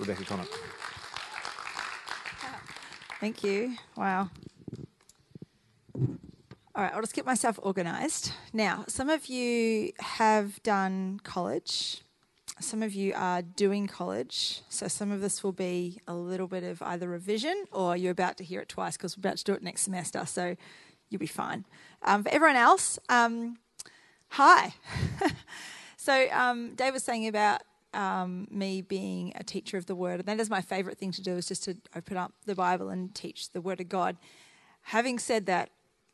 Rebecca Connett. Thank you. Wow. All right, I'll just get myself organised. Now, some of you have done college. Some of you are doing college. So some of this will be a little bit of either revision or you're about to hear it twice because we're about to do it next semester. So you'll be fine. Um, for everyone else, um, hi. so um, Dave was saying about um, me being a teacher of the Word, and that is my favourite thing to do is just to open up the Bible and teach the Word of God. Having said that,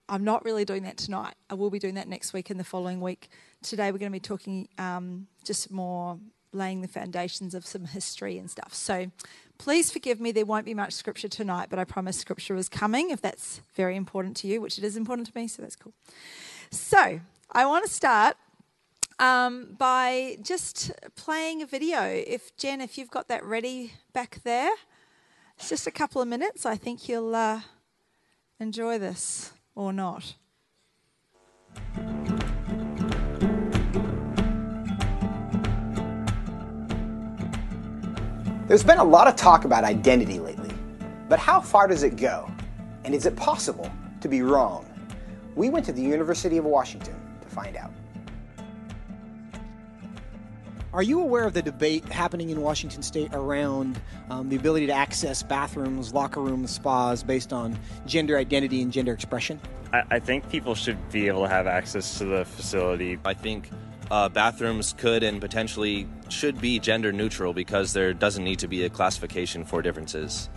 I'm not really doing that tonight. I will be doing that next week and the following week. Today we're going to be talking um, just more laying the foundations of some history and stuff. So please forgive me, there won't be much scripture tonight, but I promise scripture is coming if that's very important to you, which it is important to me, so that's cool. So I want to start um, by just playing a video. If Jen, if you've got that ready back there, it's just a couple of minutes. I think you'll uh, enjoy this or not. There's been a lot of talk about identity lately, but how far does it go? And is it possible to be wrong? We went to the University of Washington to find out. Are you aware of the debate happening in Washington state around um, the ability to access bathrooms, locker rooms, spas based on gender identity and gender expression? I, I think people should be able to have access to the facility. I think uh, bathrooms could and potentially should be gender neutral because there doesn't need to be a classification for differences.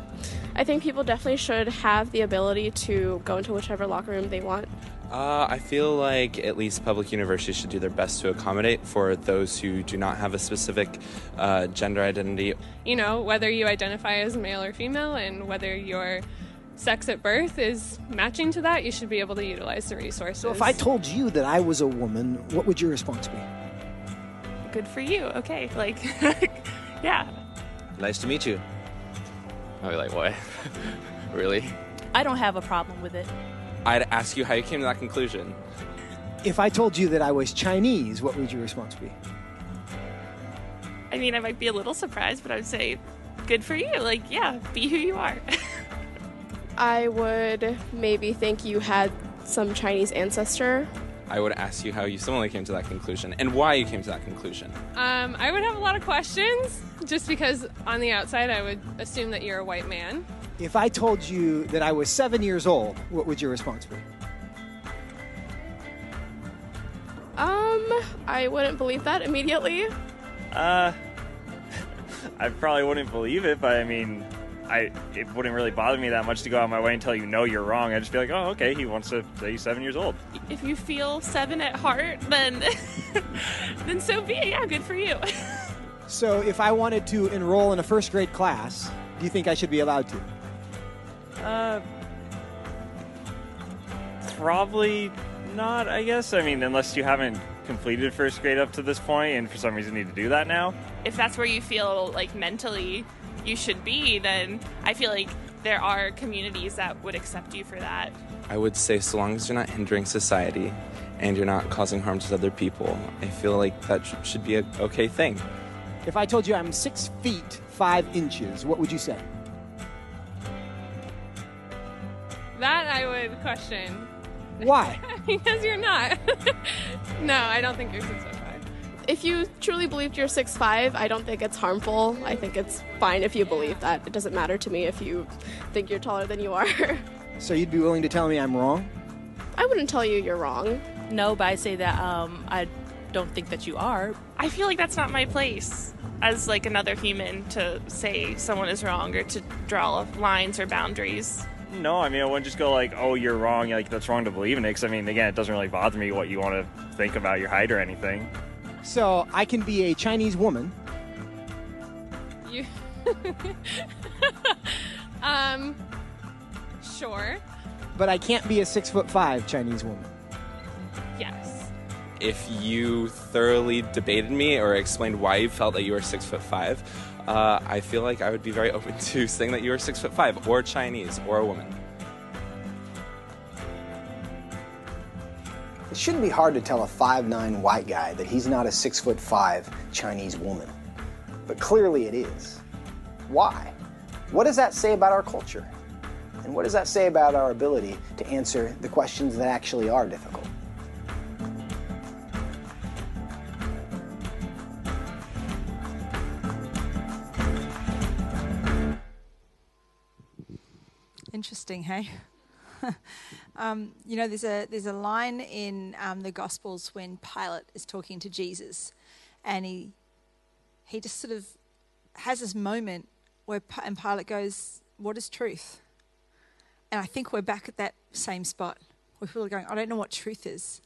I think people definitely should have the ability to go into whichever locker room they want. Uh, I feel like at least public universities should do their best to accommodate for those who do not have a specific uh, gender identity. You know, whether you identify as male or female and whether your sex at birth is matching to that, you should be able to utilize the resources. So if I told you that I was a woman, what would your response be? Good for you. Okay. Like, yeah. Nice to meet you. I'd be like, what? really? I don't have a problem with it. I'd ask you how you came to that conclusion. If I told you that I was Chinese, what would your response be? I mean, I might be a little surprised, but I would say, good for you. Like, yeah, be who you are. I would maybe think you had some Chinese ancestor. I would ask you how you similarly came to that conclusion and why you came to that conclusion. Um, I would have a lot of questions just because on the outside I would assume that you're a white man. If I told you that I was seven years old, what would your response be? Um, I wouldn't believe that immediately. Uh, I probably wouldn't believe it, but I mean, I it wouldn't really bother me that much to go out of my way and tell you no, you're wrong. I'd just be like, oh, okay, he wants to say he's seven years old. If you feel seven at heart, then then so be it. Yeah, good for you. So if I wanted to enroll in a first grade class, do you think I should be allowed to? Uh, probably not. I guess. I mean, unless you haven't completed first grade up to this point, and for some reason need to do that now. if that's where you feel like mentally you should be, then I feel like there are communities that would accept you for that. I would say, so long as you're not hindering society and you're not causing harm to other people, I feel like that sh- should be a okay thing. If I told you I'm six feet five inches, what would you say? That I would question. Why? because you're not. no, I don't think you're six foot five. If you truly believed you're 6'5, I don't think it's harmful. I think it's fine if you believe that. It doesn't matter to me if you think you're taller than you are. So you'd be willing to tell me I'm wrong? I wouldn't tell you you're wrong. No, but I say that um, I don't think that you are. I feel like that's not my place as like another human to say someone is wrong or to draw lines or boundaries. No, I mean, I wouldn't just go like, oh, you're wrong. Like that's wrong to believe in it. Because I mean, again, it doesn't really bother me what you want to think about your height or anything. So I can be a Chinese woman. You. um. Sure. But I can't be a six foot five Chinese woman. Yes. If you thoroughly debated me or explained why you felt that you were six foot five, uh, I feel like I would be very open to saying that you were six foot five, or Chinese, or a woman. It shouldn't be hard to tell a 5'9 white guy that he's not a 6'5 Chinese woman. But clearly it is. Why? What does that say about our culture? And what does that say about our ability to answer the questions that actually are difficult? Interesting, hey? um, you know, there's a there's a line in um, the Gospels when Pilate is talking to Jesus, and he he just sort of has this moment where and Pilate goes, "What is truth?" And I think we're back at that same spot. We're really going, "I don't know what truth is,"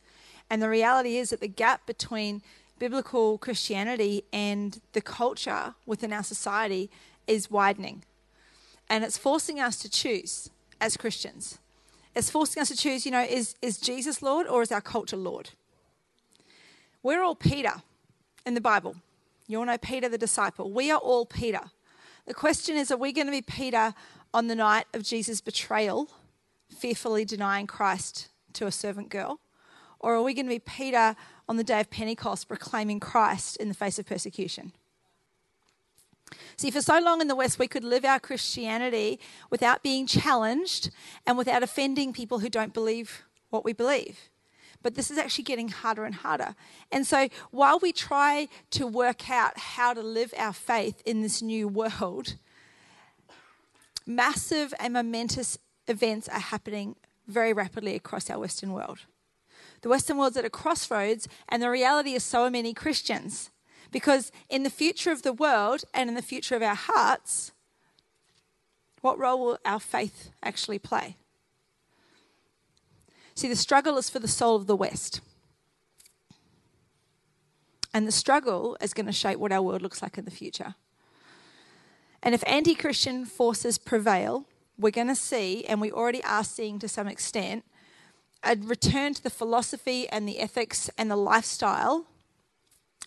and the reality is that the gap between biblical Christianity and the culture within our society is widening, and it's forcing us to choose as Christians. It's forcing us to choose, you know, is, is Jesus Lord or is our culture Lord? We're all Peter in the Bible. You all know Peter the disciple. We are all Peter. The question is are we going to be Peter on the night of Jesus' betrayal, fearfully denying Christ to a servant girl? Or are we going to be Peter on the day of Pentecost, proclaiming Christ in the face of persecution? See, for so long in the West, we could live our Christianity without being challenged and without offending people who don't believe what we believe. But this is actually getting harder and harder. And so, while we try to work out how to live our faith in this new world, massive and momentous events are happening very rapidly across our Western world. The Western world's at a crossroads, and the reality is so many Christians. Because in the future of the world and in the future of our hearts, what role will our faith actually play? See, the struggle is for the soul of the West. And the struggle is going to shape what our world looks like in the future. And if anti Christian forces prevail, we're going to see, and we already are seeing to some extent, a return to the philosophy and the ethics and the lifestyle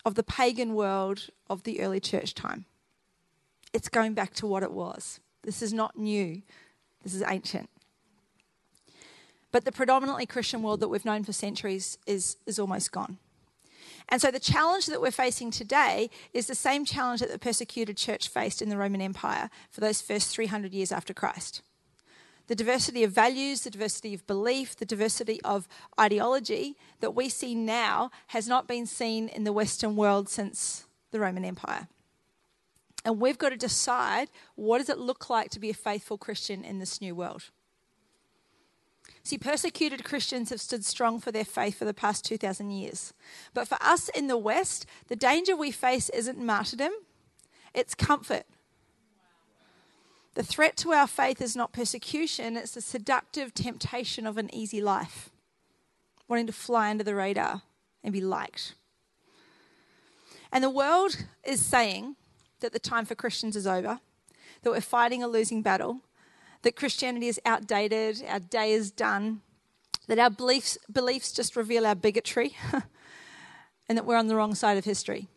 of the pagan world of the early church time. It's going back to what it was. This is not new, this is ancient. But the predominantly Christian world that we've known for centuries is, is almost gone. And so the challenge that we're facing today is the same challenge that the persecuted church faced in the Roman Empire for those first 300 years after Christ the diversity of values, the diversity of belief, the diversity of ideology that we see now has not been seen in the Western world since the Roman Empire. And we've got to decide what does it look like to be a faithful Christian in this new world. See, persecuted Christians have stood strong for their faith for the past 2,000 years. But for us in the West, the danger we face isn't martyrdom, it's comfort. The threat to our faith is not persecution, it's the seductive temptation of an easy life, wanting to fly under the radar and be liked. And the world is saying that the time for Christians is over, that we're fighting a losing battle, that Christianity is outdated, our day is done, that our beliefs, beliefs just reveal our bigotry, and that we're on the wrong side of history.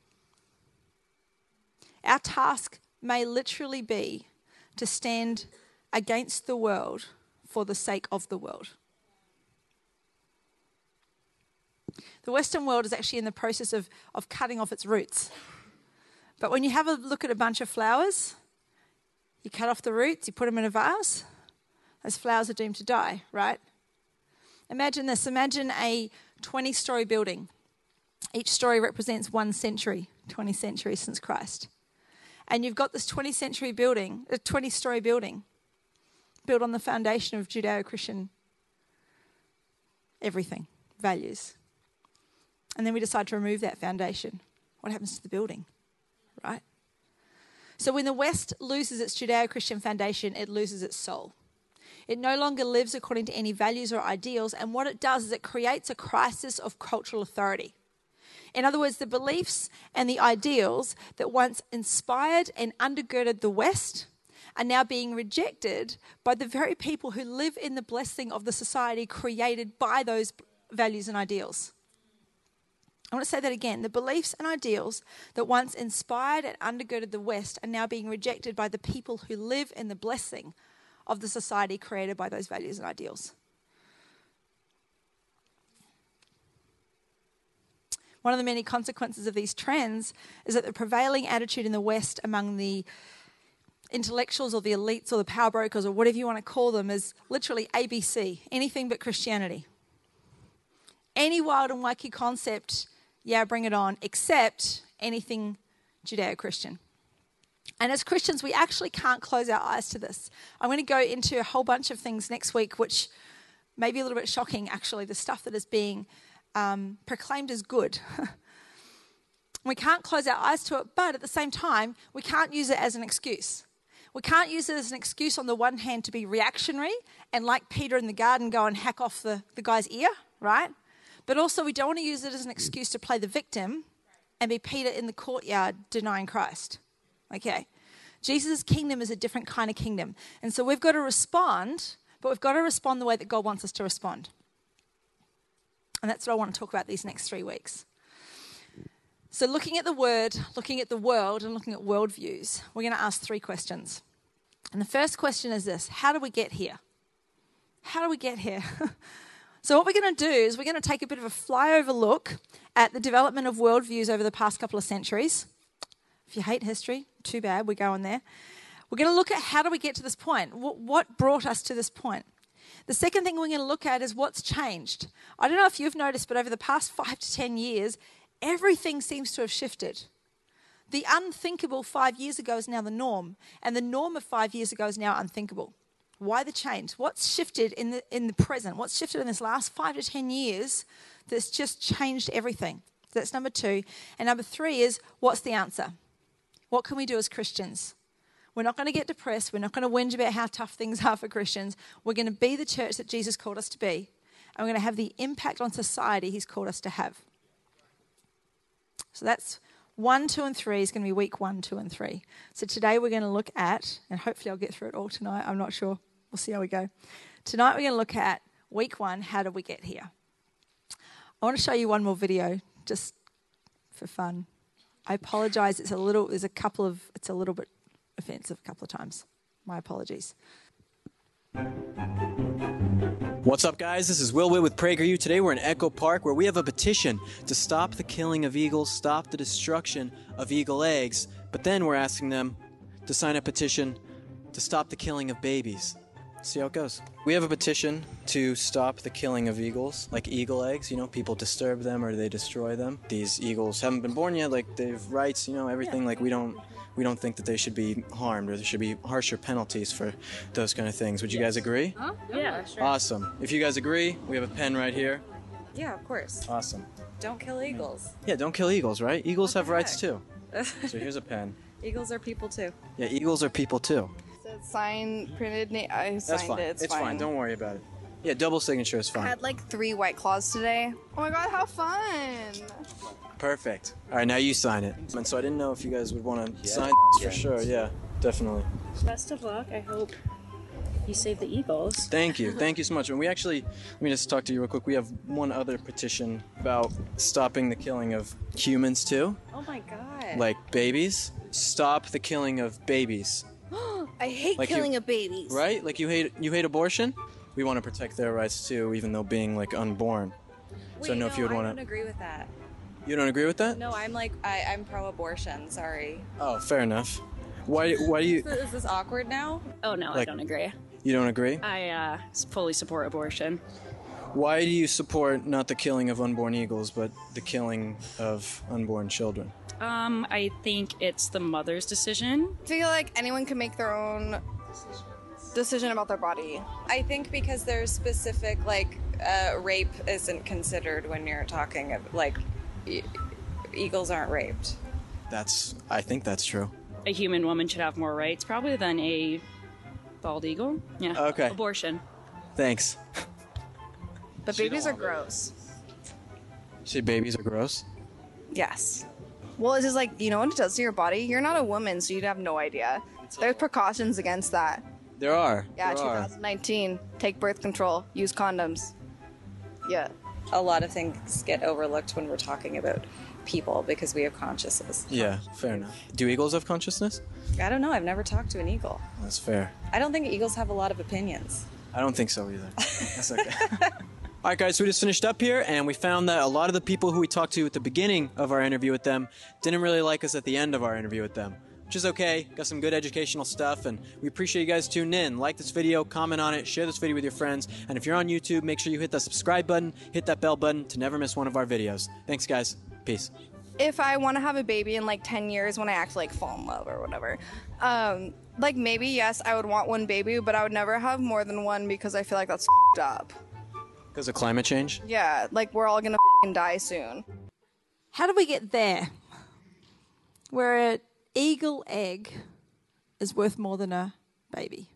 Our task may literally be to stand against the world for the sake of the world. The Western world is actually in the process of, of cutting off its roots. But when you have a look at a bunch of flowers, you cut off the roots, you put them in a vase, those flowers are doomed to die, right? Imagine this imagine a 20 story building. Each story represents one century, 20 centuries since Christ and you've got this 20th century building, a 20 story building, built on the foundation of Judeo Christian everything, values. And then we decide to remove that foundation. What happens to the building? Right? So when the West loses its Judeo Christian foundation, it loses its soul. It no longer lives according to any values or ideals, and what it does is it creates a crisis of cultural authority. In other words, the beliefs and the ideals that once inspired and undergirded the West are now being rejected by the very people who live in the blessing of the society created by those values and ideals. I want to say that again. The beliefs and ideals that once inspired and undergirded the West are now being rejected by the people who live in the blessing of the society created by those values and ideals. One of the many consequences of these trends is that the prevailing attitude in the West among the intellectuals or the elites or the power brokers or whatever you want to call them is literally ABC, anything but Christianity. Any wild and wacky concept, yeah, bring it on, except anything Judeo Christian. And as Christians, we actually can't close our eyes to this. I'm going to go into a whole bunch of things next week, which may be a little bit shocking, actually, the stuff that is being um, proclaimed as good. we can't close our eyes to it, but at the same time, we can't use it as an excuse. We can't use it as an excuse on the one hand to be reactionary and, like Peter in the garden, go and hack off the, the guy's ear, right? But also, we don't want to use it as an excuse to play the victim and be Peter in the courtyard denying Christ. Okay. Jesus' kingdom is a different kind of kingdom. And so we've got to respond, but we've got to respond the way that God wants us to respond. And that's what I want to talk about these next three weeks. So, looking at the word, looking at the world, and looking at worldviews, we're going to ask three questions. And the first question is this How do we get here? How do we get here? so, what we're going to do is we're going to take a bit of a flyover look at the development of worldviews over the past couple of centuries. If you hate history, too bad, we're going there. We're going to look at how do we get to this point? What brought us to this point? The second thing we're going to look at is what's changed. I don't know if you've noticed, but over the past five to 10 years, everything seems to have shifted. The unthinkable five years ago is now the norm, and the norm of five years ago is now unthinkable. Why the change? What's shifted in the, in the present? What's shifted in this last five to 10 years that's just changed everything? So that's number two. And number three is what's the answer? What can we do as Christians? We're not going to get depressed. We're not going to whinge about how tough things are for Christians. We're going to be the church that Jesus called us to be. And we're going to have the impact on society he's called us to have. So that's one, two, and three is going to be week one, two, and three. So today we're going to look at, and hopefully I'll get through it all tonight. I'm not sure. We'll see how we go. Tonight we're going to look at week one how did we get here? I want to show you one more video just for fun. I apologize. It's a little, there's a couple of, it's a little bit offensive a couple of times. My apologies. What's up, guys? This is Will Witt with PragerU. Today we're in Echo Park where we have a petition to stop the killing of eagles, stop the destruction of eagle eggs, but then we're asking them to sign a petition to stop the killing of babies. See how it goes. We have a petition to stop the killing of eagles, like eagle eggs. You know, people disturb them or they destroy them. These eagles haven't been born yet, like they've rights, you know, everything. Like we don't we don't think that they should be harmed or there should be harsher penalties for those kind of things. Would you guys agree? Huh? Yeah, sure. Awesome. If you guys agree, we have a pen right here. Yeah, of course. Awesome. Don't kill eagles. Yeah, don't kill eagles, right? Eagles have rights too. so here's a pen. Eagles are people too. Yeah, eagles are people too. So sign printed name. I signed That's fine. it. It's, it's fine. Don't worry about it. Yeah, double signature is fine. I had like three white claws today. Oh my god, how fun! Perfect. All right, now you sign it. And so I didn't know if you guys would want to Yeah. sign this for sure. Yeah, definitely. Best of luck. I hope you save the Eagles. Thank you. Thank you so much. And we actually, let me just talk to you real quick. We have one other petition about stopping the killing of humans too, Oh my god. like babies. Stop the killing of babies. I hate Like you- killing of babies. Right? Like you hate you hate abortion. We want to protect their rights too, even though being like unborn. Wait, so I know no, if you would want to. I don't agree with that. You don't agree with that? No, I'm like I, I'm pro-abortion. Sorry. Oh, fair enough. Why? Why do you? Is this awkward now? Oh no, I don't agree. You don't agree? I uh, fully support abortion. Why do you support not the killing of unborn eagles, but the killing of unborn children? Um, I think it's the mother's decision. I feel like anyone can make their own decision about their body. I think because there's specific like uh, rape isn't considered when you're talking of like e- eagles aren't raped. That's. I think that's true. A human woman should have more rights, probably than a bald eagle. Yeah. Okay. Abortion. Thanks. But babies are gross. See, babies are gross. Yes. Well, it's just like, you know what it does to your body? You're not a woman, so you'd have no idea. There's precautions against that. There are. Yeah, there are. 2019. Take birth control. Use condoms. Yeah. A lot of things get overlooked when we're talking about people because we have consciousness. Yeah, fair enough. Do eagles have consciousness? I don't know. I've never talked to an eagle. That's fair. I don't think eagles have a lot of opinions. I don't think so either. That's okay. All right, guys, so we just finished up here, and we found that a lot of the people who we talked to at the beginning of our interview with them didn't really like us at the end of our interview with them. Which is okay. Got some good educational stuff, and we appreciate you guys tuning in. Like this video, comment on it, share this video with your friends, and if you're on YouTube, make sure you hit that subscribe button, hit that bell button to never miss one of our videos. Thanks, guys. Peace. if I want to have a baby in like 10 years when I actually like fall in love or whatever, um, like maybe yes, I would want one baby, but I would never have more than one because I feel like that's fed up. Because of climate change? Yeah, like we're all gonna fing die soon. How do we get there? Where an eagle egg is worth more than a baby.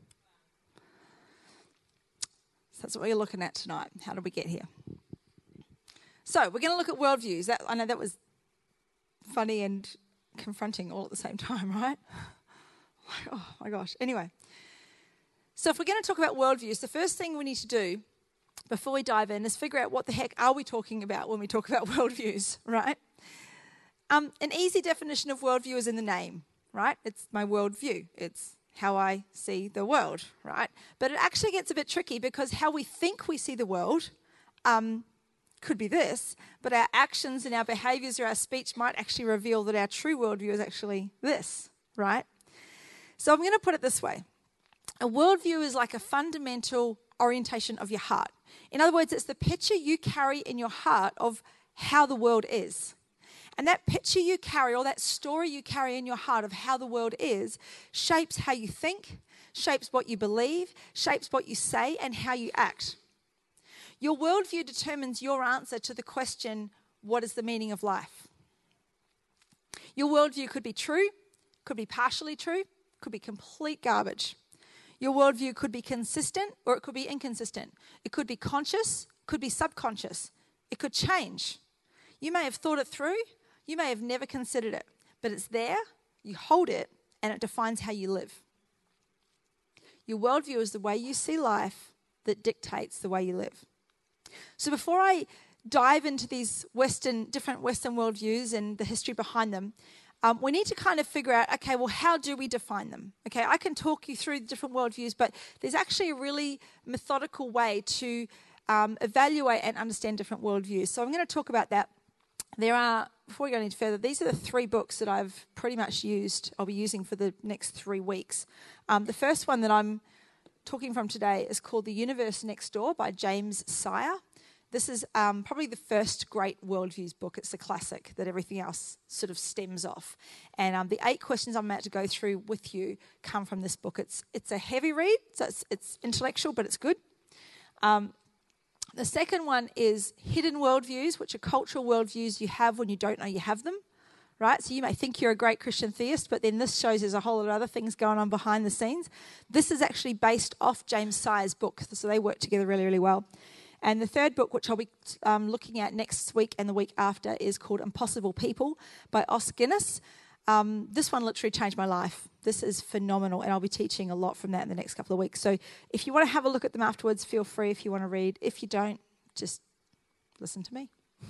So that's what we're looking at tonight. How did we get here? So we're going to look at worldviews. That I know that was funny and confronting all at the same time, right? Oh my gosh. Anyway, so if we're going to talk about worldviews, the first thing we need to do before we dive in is figure out what the heck are we talking about when we talk about worldviews, right? Um, an easy definition of worldview is in the name, right? It's my worldview. It's how I see the world, right? But it actually gets a bit tricky because how we think we see the world um, could be this, but our actions and our behaviors or our speech might actually reveal that our true worldview is actually this, right? So I'm going to put it this way a worldview is like a fundamental orientation of your heart. In other words, it's the picture you carry in your heart of how the world is. And that picture you carry, or that story you carry in your heart of how the world is, shapes how you think, shapes what you believe, shapes what you say, and how you act. Your worldview determines your answer to the question, What is the meaning of life? Your worldview could be true, could be partially true, could be complete garbage. Your worldview could be consistent or it could be inconsistent. It could be conscious, could be subconscious. It could change. You may have thought it through, you may have never considered it, but it's there, you hold it, and it defines how you live. Your worldview is the way you see life that dictates the way you live. So before I dive into these Western, different Western worldviews and the history behind them, um, we need to kind of figure out okay, well, how do we define them? Okay, I can talk you through the different worldviews, but there's actually a really methodical way to um, evaluate and understand different worldviews. So I'm going to talk about that. There are, before we go any further, these are the three books that I've pretty much used, I'll be using for the next three weeks. Um, the first one that I'm talking from today is called The Universe Next Door by James Sire. This is um, probably the first great worldviews book. It's a classic that everything else sort of stems off. And um, the eight questions I'm about to go through with you come from this book. It's, it's a heavy read, so it's, it's intellectual, but it's good. Um, the second one is hidden worldviews, which are cultural worldviews you have when you don't know you have them. Right? So you may think you're a great Christian theist, but then this shows there's a whole lot of other things going on behind the scenes. This is actually based off James Sire's book, so they work together really, really well. And the third book, which I'll be um, looking at next week and the week after, is called Impossible People by Os Guinness. Um, this one literally changed my life. This is phenomenal, and I'll be teaching a lot from that in the next couple of weeks. So if you want to have a look at them afterwards, feel free if you want to read. If you don't, just listen to me.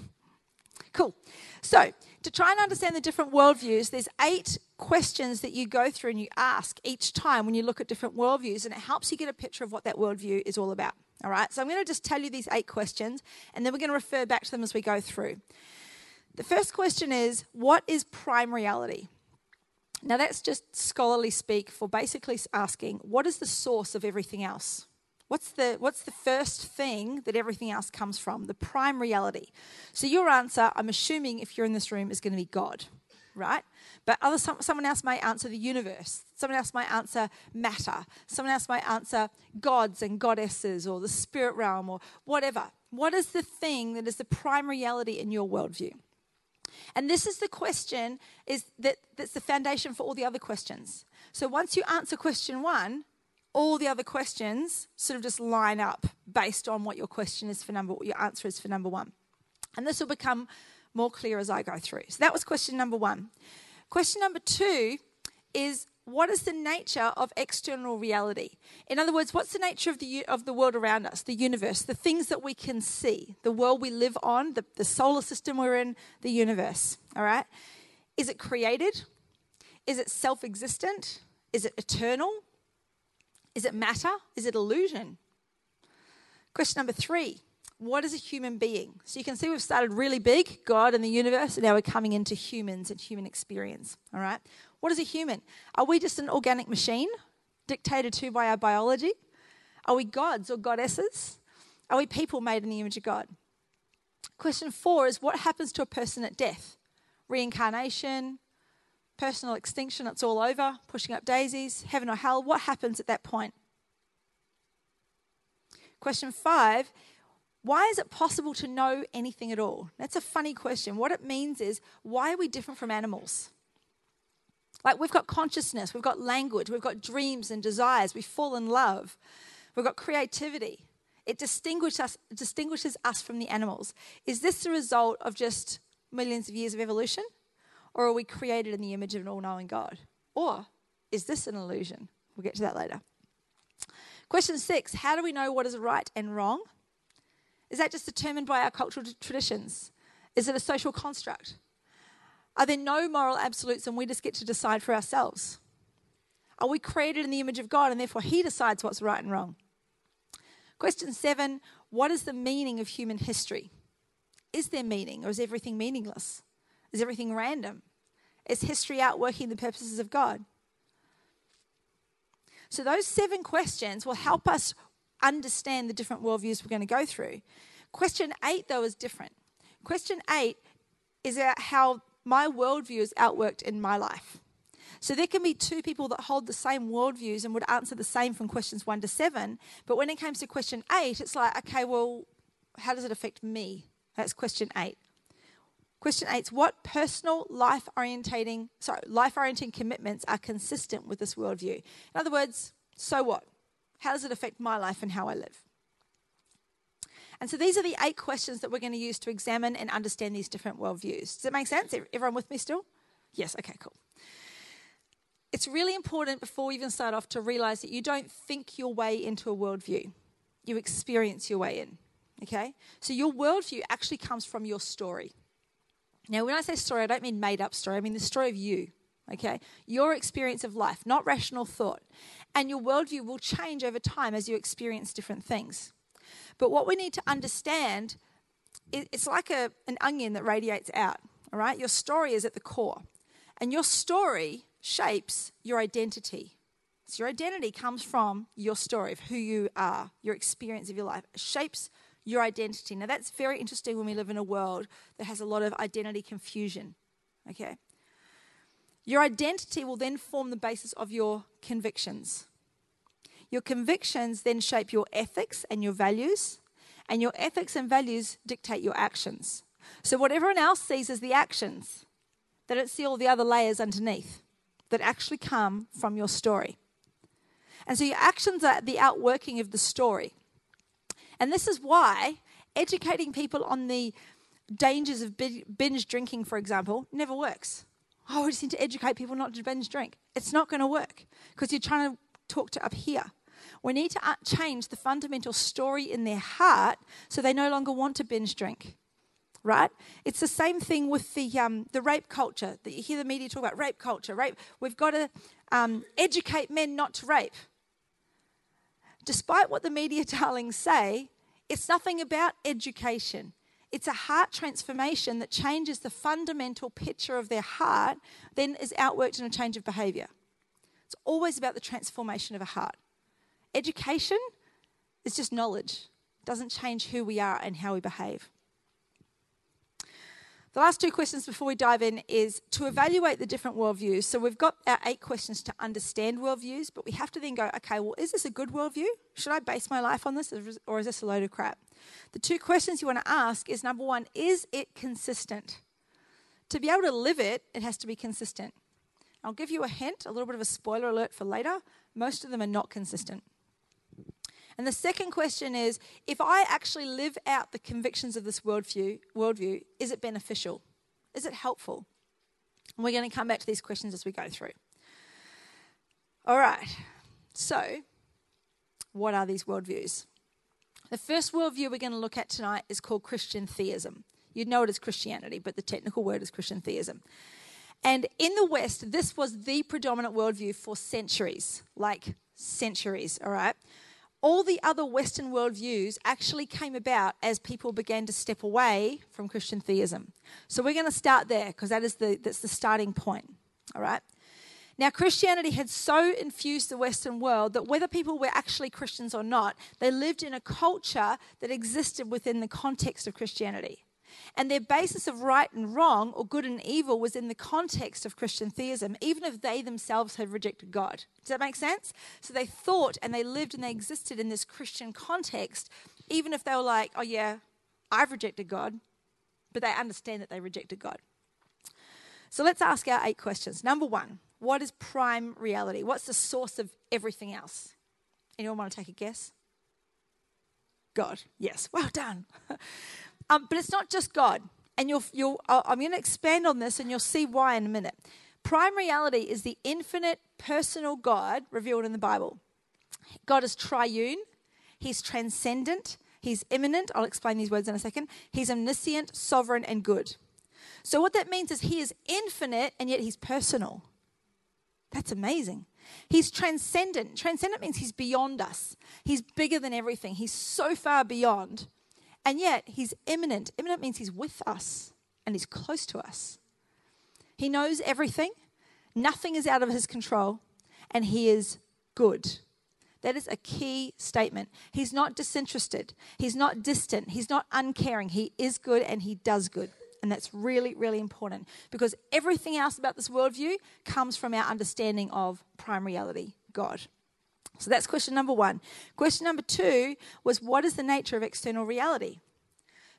Cool. So, to try and understand the different worldviews, there's eight questions that you go through and you ask each time when you look at different worldviews, and it helps you get a picture of what that worldview is all about. All right, so I'm going to just tell you these eight questions, and then we're going to refer back to them as we go through. The first question is What is prime reality? Now, that's just scholarly speak for basically asking what is the source of everything else? What's the, what's the first thing that everything else comes from? The prime reality. So, your answer, I'm assuming if you're in this room, is going to be God, right? But other, some, someone else may answer the universe. Someone else might answer matter. Someone else might answer gods and goddesses or the spirit realm or whatever. What is the thing that is the prime reality in your worldview? And this is the question is that, that's the foundation for all the other questions. So once you answer question one, all the other questions sort of just line up based on what your question is for number what your answer is for number one. And this will become more clear as I go through. So that was question number one. Question number two is what is the nature of external reality? In other words, what's the nature of the, of the world around us, the universe, the things that we can see, the world we live on, the, the solar system we're in, the universe? All right? Is it created? Is it self existent? Is it eternal? Is it matter? Is it illusion? Question number three What is a human being? So you can see we've started really big, God and the universe, and now we're coming into humans and human experience. All right? What is a human? Are we just an organic machine dictated to by our biology? Are we gods or goddesses? Are we people made in the image of God? Question four is what happens to a person at death? Reincarnation, personal extinction, it's all over, pushing up daisies, heaven or hell. What happens at that point? Question five why is it possible to know anything at all? That's a funny question. What it means is, why are we different from animals? Like, we've got consciousness, we've got language, we've got dreams and desires, we fall in love, we've got creativity. It distinguishes us, distinguishes us from the animals. Is this the result of just millions of years of evolution? Or are we created in the image of an all knowing God? Or is this an illusion? We'll get to that later. Question six How do we know what is right and wrong? Is that just determined by our cultural traditions? Is it a social construct? Are there no moral absolutes and we just get to decide for ourselves? Are we created in the image of God and therefore He decides what's right and wrong? Question seven What is the meaning of human history? Is there meaning or is everything meaningless? Is everything random? Is history outworking the purposes of God? So, those seven questions will help us understand the different worldviews we're going to go through. Question eight, though, is different. Question eight is about how my worldview is outworked in my life. So there can be two people that hold the same worldviews and would answer the same from questions one to seven. But when it comes to question eight, it's like, okay, well, how does it affect me? That's question eight. Question eight is what personal life orientating, sorry, life orienting commitments are consistent with this worldview? In other words, so what? How does it affect my life and how I live? And so these are the eight questions that we're going to use to examine and understand these different worldviews. Does that make sense? Everyone with me still? Yes, okay, cool. It's really important before we even start off to realize that you don't think your way into a worldview, you experience your way in. Okay? So your worldview actually comes from your story. Now, when I say story, I don't mean made up story, I mean the story of you. Okay? Your experience of life, not rational thought. And your worldview will change over time as you experience different things. But what we need to understand, it's like a, an onion that radiates out, all right? Your story is at the core. And your story shapes your identity. So your identity comes from your story of who you are, your experience of your life. It shapes your identity. Now, that's very interesting when we live in a world that has a lot of identity confusion. Okay? Your identity will then form the basis of your convictions. Your convictions then shape your ethics and your values, and your ethics and values dictate your actions. So, what everyone else sees is the actions, they don't see all the other layers underneath that actually come from your story. And so, your actions are the outworking of the story. And this is why educating people on the dangers of binge drinking, for example, never works. Oh, we just need to educate people not to binge drink. It's not going to work because you're trying to talk to up here. We need to uh, change the fundamental story in their heart so they no longer want to binge drink. Right? It's the same thing with the, um, the rape culture that you hear the media talk about rape culture. Rape. We've got to um, educate men not to rape. Despite what the media darlings say, it's nothing about education. It's a heart transformation that changes the fundamental picture of their heart, then is outworked in a change of behavior. It's always about the transformation of a heart. Education is just knowledge, it doesn't change who we are and how we behave. The last two questions before we dive in is to evaluate the different worldviews. So we've got our eight questions to understand worldviews, but we have to then go, okay, well, is this a good worldview? Should I base my life on this, or is this a load of crap? The two questions you want to ask is number one, is it consistent? To be able to live it, it has to be consistent. I'll give you a hint, a little bit of a spoiler alert for later. Most of them are not consistent. And the second question is if I actually live out the convictions of this worldview, worldview is it beneficial? Is it helpful? And we're going to come back to these questions as we go through. All right. So, what are these worldviews? The first worldview we're going to look at tonight is called Christian theism. You'd know it as Christianity, but the technical word is Christian theism. And in the West, this was the predominant worldview for centuries, like centuries, all right? All the other Western worldviews actually came about as people began to step away from Christian theism. So we're going to start there because that is the that's the starting point. All right. Now, Christianity had so infused the Western world that whether people were actually Christians or not, they lived in a culture that existed within the context of Christianity. And their basis of right and wrong, or good and evil, was in the context of Christian theism, even if they themselves had rejected God. Does that make sense? So they thought and they lived and they existed in this Christian context, even if they were like, oh, yeah, I've rejected God, but they understand that they rejected God. So let's ask our eight questions. Number one, what is prime reality? What's the source of everything else? Anyone want to take a guess? God. Yes. Well done. Um, but it's not just God. And you'll, you'll, I'm going to expand on this and you'll see why in a minute. Prime reality is the infinite personal God revealed in the Bible. God is triune, He's transcendent, He's immanent. I'll explain these words in a second. He's omniscient, sovereign, and good. So, what that means is He is infinite and yet He's personal. That's amazing. He's transcendent. Transcendent means he's beyond us. He's bigger than everything. He's so far beyond. And yet he's immanent. Immanent means he's with us and he's close to us. He knows everything. Nothing is out of his control and he is good. That is a key statement. He's not disinterested. He's not distant. He's not uncaring. He is good and he does good. And that's really, really important because everything else about this worldview comes from our understanding of prime reality, God. So that's question number one. Question number two was what is the nature of external reality?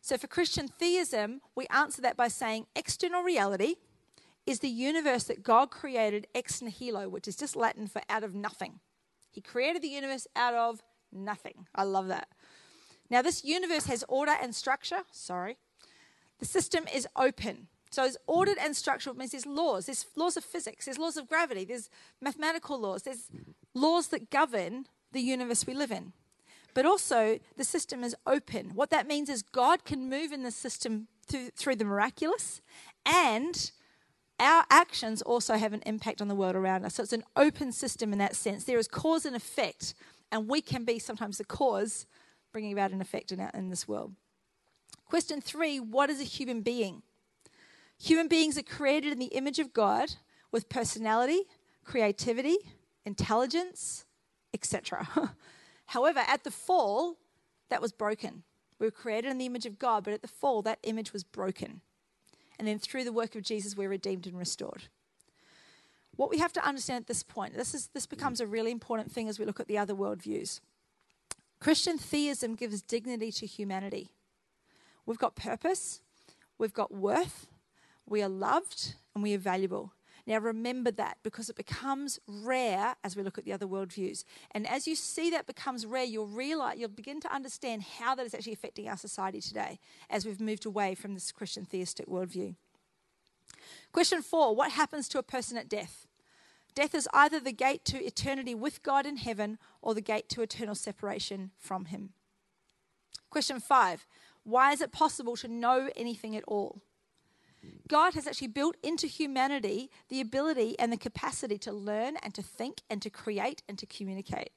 So for Christian theism, we answer that by saying external reality is the universe that God created ex nihilo, which is just Latin for out of nothing. He created the universe out of nothing. I love that. Now, this universe has order and structure. Sorry. The system is open. So it's ordered and structured means there's laws. There's laws of physics. There's laws of gravity. There's mathematical laws. There's laws that govern the universe we live in. But also, the system is open. What that means is God can move in the system through, through the miraculous, and our actions also have an impact on the world around us. So it's an open system in that sense. There is cause and effect, and we can be sometimes the cause bringing about an effect in, our, in this world. Question three What is a human being? Human beings are created in the image of God with personality, creativity, intelligence, etc. However, at the fall, that was broken. We were created in the image of God, but at the fall, that image was broken. And then through the work of Jesus, we're redeemed and restored. What we have to understand at this point, this, is, this becomes a really important thing as we look at the other worldviews. Christian theism gives dignity to humanity. We've got purpose, we've got worth, we are loved, and we are valuable. Now, remember that because it becomes rare as we look at the other worldviews. And as you see that becomes rare, you'll realize, you'll begin to understand how that is actually affecting our society today as we've moved away from this Christian theistic worldview. Question four What happens to a person at death? Death is either the gate to eternity with God in heaven or the gate to eternal separation from Him. Question five why is it possible to know anything at all? God has actually built into humanity the ability and the capacity to learn and to think and to create and to communicate.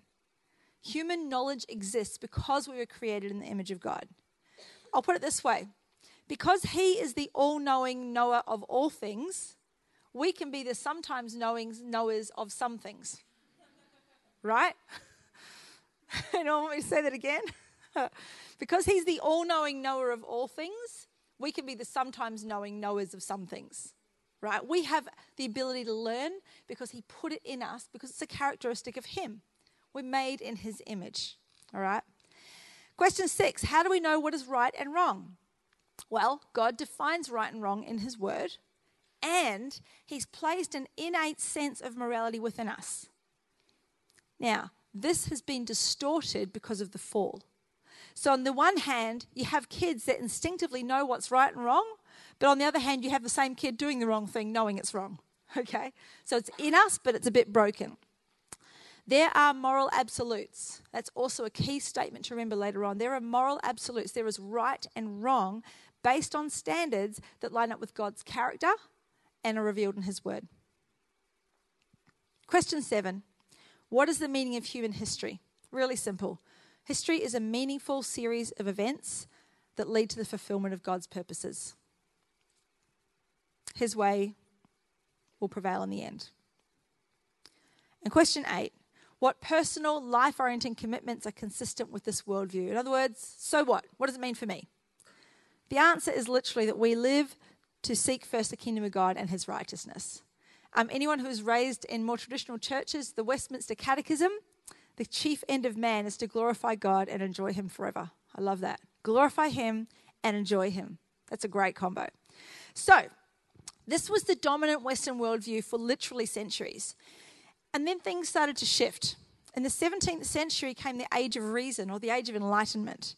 Human knowledge exists because we were created in the image of God. I'll put it this way because He is the all knowing knower of all things, we can be the sometimes knowing knowers of some things. Right? you know, want me to say that again? because he's the all knowing knower of all things, we can be the sometimes knowing knowers of some things. Right? We have the ability to learn because he put it in us because it's a characteristic of him. We're made in his image. All right? Question six How do we know what is right and wrong? Well, God defines right and wrong in his word, and he's placed an innate sense of morality within us. Now, this has been distorted because of the fall. So, on the one hand, you have kids that instinctively know what's right and wrong, but on the other hand, you have the same kid doing the wrong thing knowing it's wrong. Okay? So, it's in us, but it's a bit broken. There are moral absolutes. That's also a key statement to remember later on. There are moral absolutes. There is right and wrong based on standards that line up with God's character and are revealed in His Word. Question seven What is the meaning of human history? Really simple. History is a meaningful series of events that lead to the fulfillment of God's purposes. His way will prevail in the end. And question eight what personal, life orienting commitments are consistent with this worldview? In other words, so what? What does it mean for me? The answer is literally that we live to seek first the kingdom of God and his righteousness. Um, anyone who is raised in more traditional churches, the Westminster Catechism, the chief end of man is to glorify God and enjoy him forever. I love that. Glorify him and enjoy him. That's a great combo. So, this was the dominant Western worldview for literally centuries. And then things started to shift. In the 17th century came the age of reason or the age of enlightenment.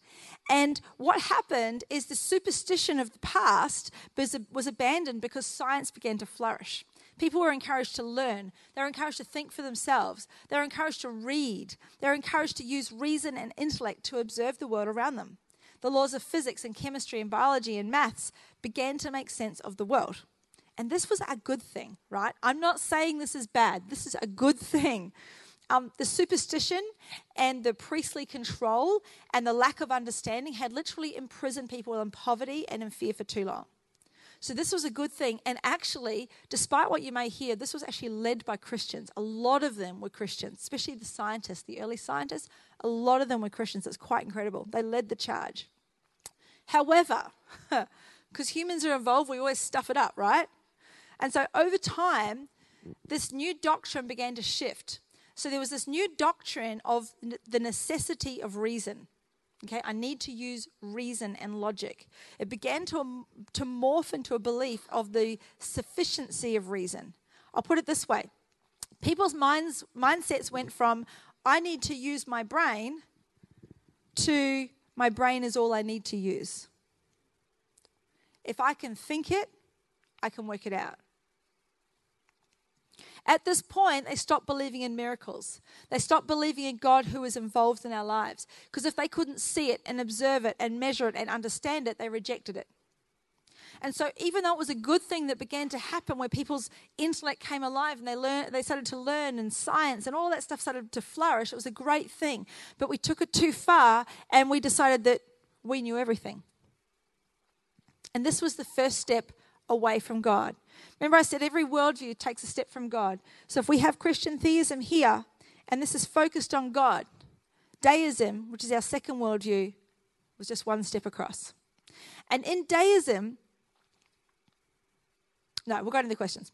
And what happened is the superstition of the past was, abandoned because science began to flourish. People were encouraged to learn. They were encouraged to think for themselves. They were encouraged to read. They were encouraged to use reason and intellect to observe the world around them. The laws of physics and chemistry and biology and maths began to make sense of the world. And this was a good thing, right? I'm not saying this is bad. This is a good thing. Um, the superstition and the priestly control and the lack of understanding had literally imprisoned people in poverty and in fear for too long. So, this was a good thing. And actually, despite what you may hear, this was actually led by Christians. A lot of them were Christians, especially the scientists, the early scientists. A lot of them were Christians. It's quite incredible. They led the charge. However, because humans are involved, we always stuff it up, right? And so over time, this new doctrine began to shift. So there was this new doctrine of the necessity of reason. Okay, I need to use reason and logic. It began to, to morph into a belief of the sufficiency of reason. I'll put it this way people's minds, mindsets went from, I need to use my brain, to my brain is all I need to use. If I can think it, I can work it out. At this point, they stopped believing in miracles. They stopped believing in God who is involved in our lives. Because if they couldn't see it and observe it and measure it and understand it, they rejected it. And so, even though it was a good thing that began to happen where people's intellect came alive and they learned, they started to learn and science and all that stuff started to flourish, it was a great thing. But we took it too far and we decided that we knew everything. And this was the first step away from God. Remember, I said every worldview takes a step from God. So if we have Christian theism here, and this is focused on God, deism, which is our second worldview, was just one step across. And in deism, no, we'll go to the questions.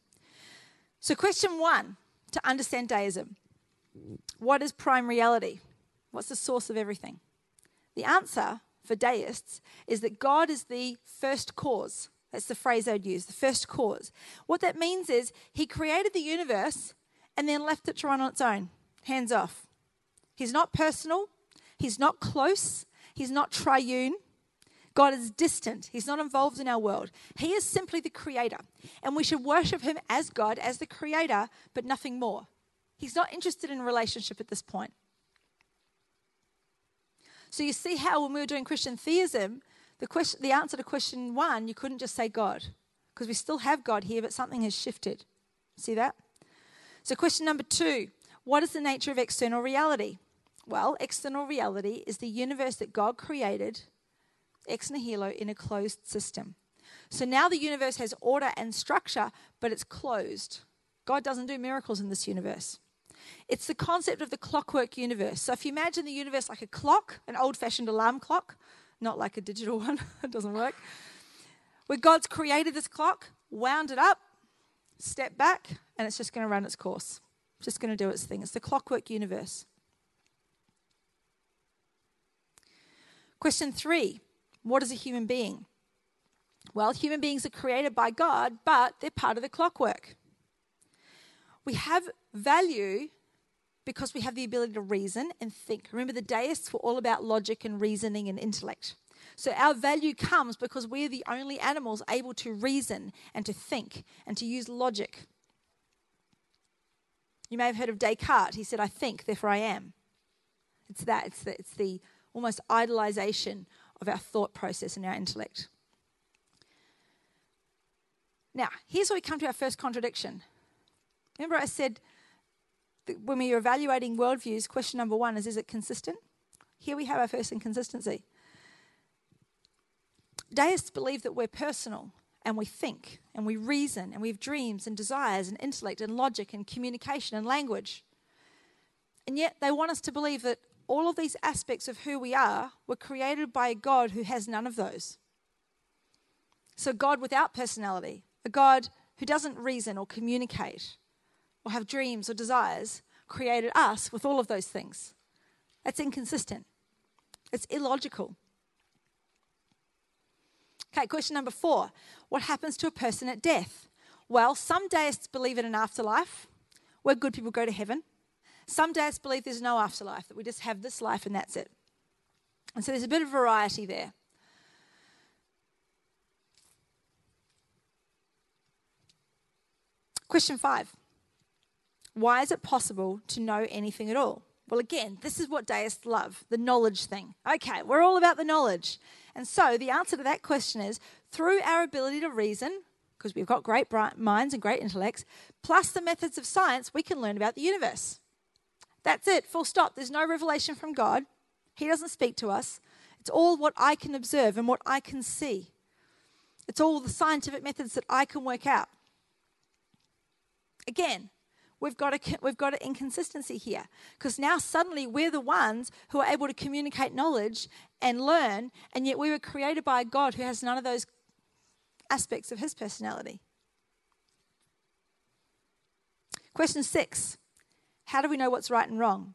So, question one to understand deism what is prime reality? What's the source of everything? The answer for deists is that God is the first cause. That's the phrase I'd use, the first cause. What that means is he created the universe and then left it to run on its own, hands off. He's not personal, he's not close, he's not triune. God is distant. He's not involved in our world. He is simply the creator. And we should worship him as God, as the creator, but nothing more. He's not interested in relationship at this point. So you see how when we were doing Christian theism, the, question, the answer to question one, you couldn't just say God, because we still have God here, but something has shifted. See that? So, question number two what is the nature of external reality? Well, external reality is the universe that God created ex nihilo in a closed system. So now the universe has order and structure, but it's closed. God doesn't do miracles in this universe. It's the concept of the clockwork universe. So if you imagine the universe like a clock, an old fashioned alarm clock, not like a digital one, it doesn't work. Where God's created this clock, wound it up, step back, and it's just going to run its course. It's just going to do its thing. It's the clockwork universe. Question three What is a human being? Well, human beings are created by God, but they're part of the clockwork. We have value because we have the ability to reason and think. Remember, the deists were all about logic and reasoning and intellect. So our value comes because we're the only animals able to reason and to think and to use logic. You may have heard of Descartes. He said, I think, therefore I am. It's that, it's the, it's the almost idolization of our thought process and our intellect. Now, here's where we come to our first contradiction. Remember, I said when we are evaluating worldviews, question number one is is it consistent? Here we have our first inconsistency. Deists believe that we're personal and we think and we reason and we have dreams and desires and intellect and logic and communication and language. And yet they want us to believe that all of these aspects of who we are were created by a God who has none of those. So, God without personality, a God who doesn't reason or communicate or have dreams or desires, created us with all of those things. That's inconsistent, it's illogical. Okay, question number four What happens to a person at death? Well, some deists believe in an afterlife where good people go to heaven. Some deists believe there's no afterlife, that we just have this life and that's it. And so there's a bit of variety there. Question five Why is it possible to know anything at all? Well, again, this is what deists love the knowledge thing. Okay, we're all about the knowledge. And so the answer to that question is through our ability to reason, because we've got great minds and great intellects, plus the methods of science, we can learn about the universe. That's it, full stop. There's no revelation from God. He doesn't speak to us. It's all what I can observe and what I can see. It's all the scientific methods that I can work out. Again, we've got a, we've got an inconsistency here because now suddenly we're the ones who are able to communicate knowledge and learn, and yet we were created by a God who has none of those aspects of his personality. Question six How do we know what's right and wrong?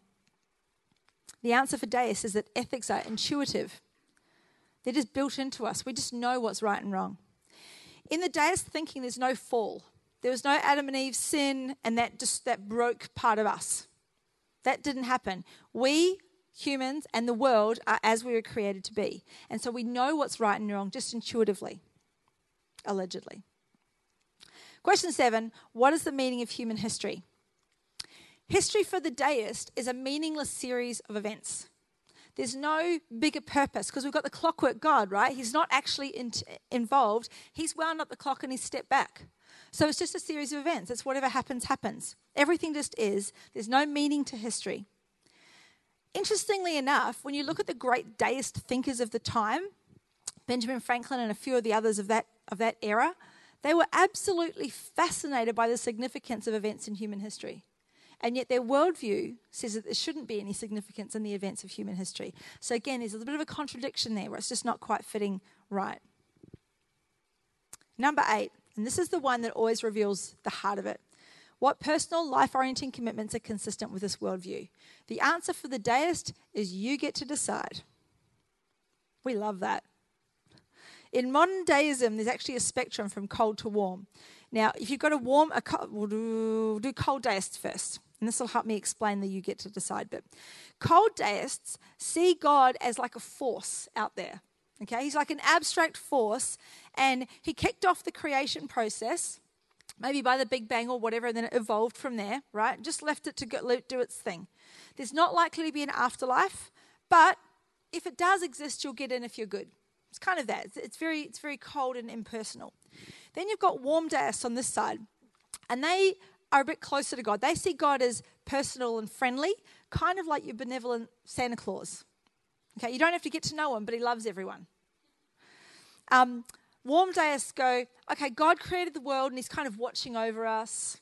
The answer for deists is that ethics are intuitive. They're just built into us. We just know what's right and wrong. In the deist thinking, there's no fall. There was no Adam and Eve sin, and that just that broke part of us. That didn't happen. We humans and the world are as we were created to be. And so we know what's right and wrong just intuitively, allegedly. Question seven What is the meaning of human history? History for the deist is a meaningless series of events. There's no bigger purpose because we've got the clockwork God, right? He's not actually in, involved. He's wound up the clock and he's stepped back. So it's just a series of events. It's whatever happens, happens. Everything just is. There's no meaning to history. Interestingly enough, when you look at the great deist thinkers of the time, Benjamin Franklin and a few of the others of that, of that era, they were absolutely fascinated by the significance of events in human history. And yet their worldview says that there shouldn't be any significance in the events of human history. So again, there's a little bit of a contradiction there where it's just not quite fitting right. Number eight, and this is the one that always reveals the heart of it. What personal life orienting commitments are consistent with this worldview? The answer for the deist is you get to decide. We love that. In modern deism, there's actually a spectrum from cold to warm. Now, if you've got a warm, a cold, we'll do, do cold deists first, and this will help me explain the you get to decide bit. Cold deists see God as like a force out there. Okay, he's like an abstract force, and he kicked off the creation process, maybe by the Big Bang or whatever, and then it evolved from there, right? Just left it to do its thing. There's not likely to be an afterlife, but if it does exist, you'll get in if you're good. It's kind of that. It's, very, it's very cold and impersonal. Then you've got warm deists on this side, and they are a bit closer to God. They see God as personal and friendly, kind of like your benevolent Santa Claus. Okay, you don't have to get to know him, but he loves everyone. Um, warm deists go, okay, God created the world and he's kind of watching over us.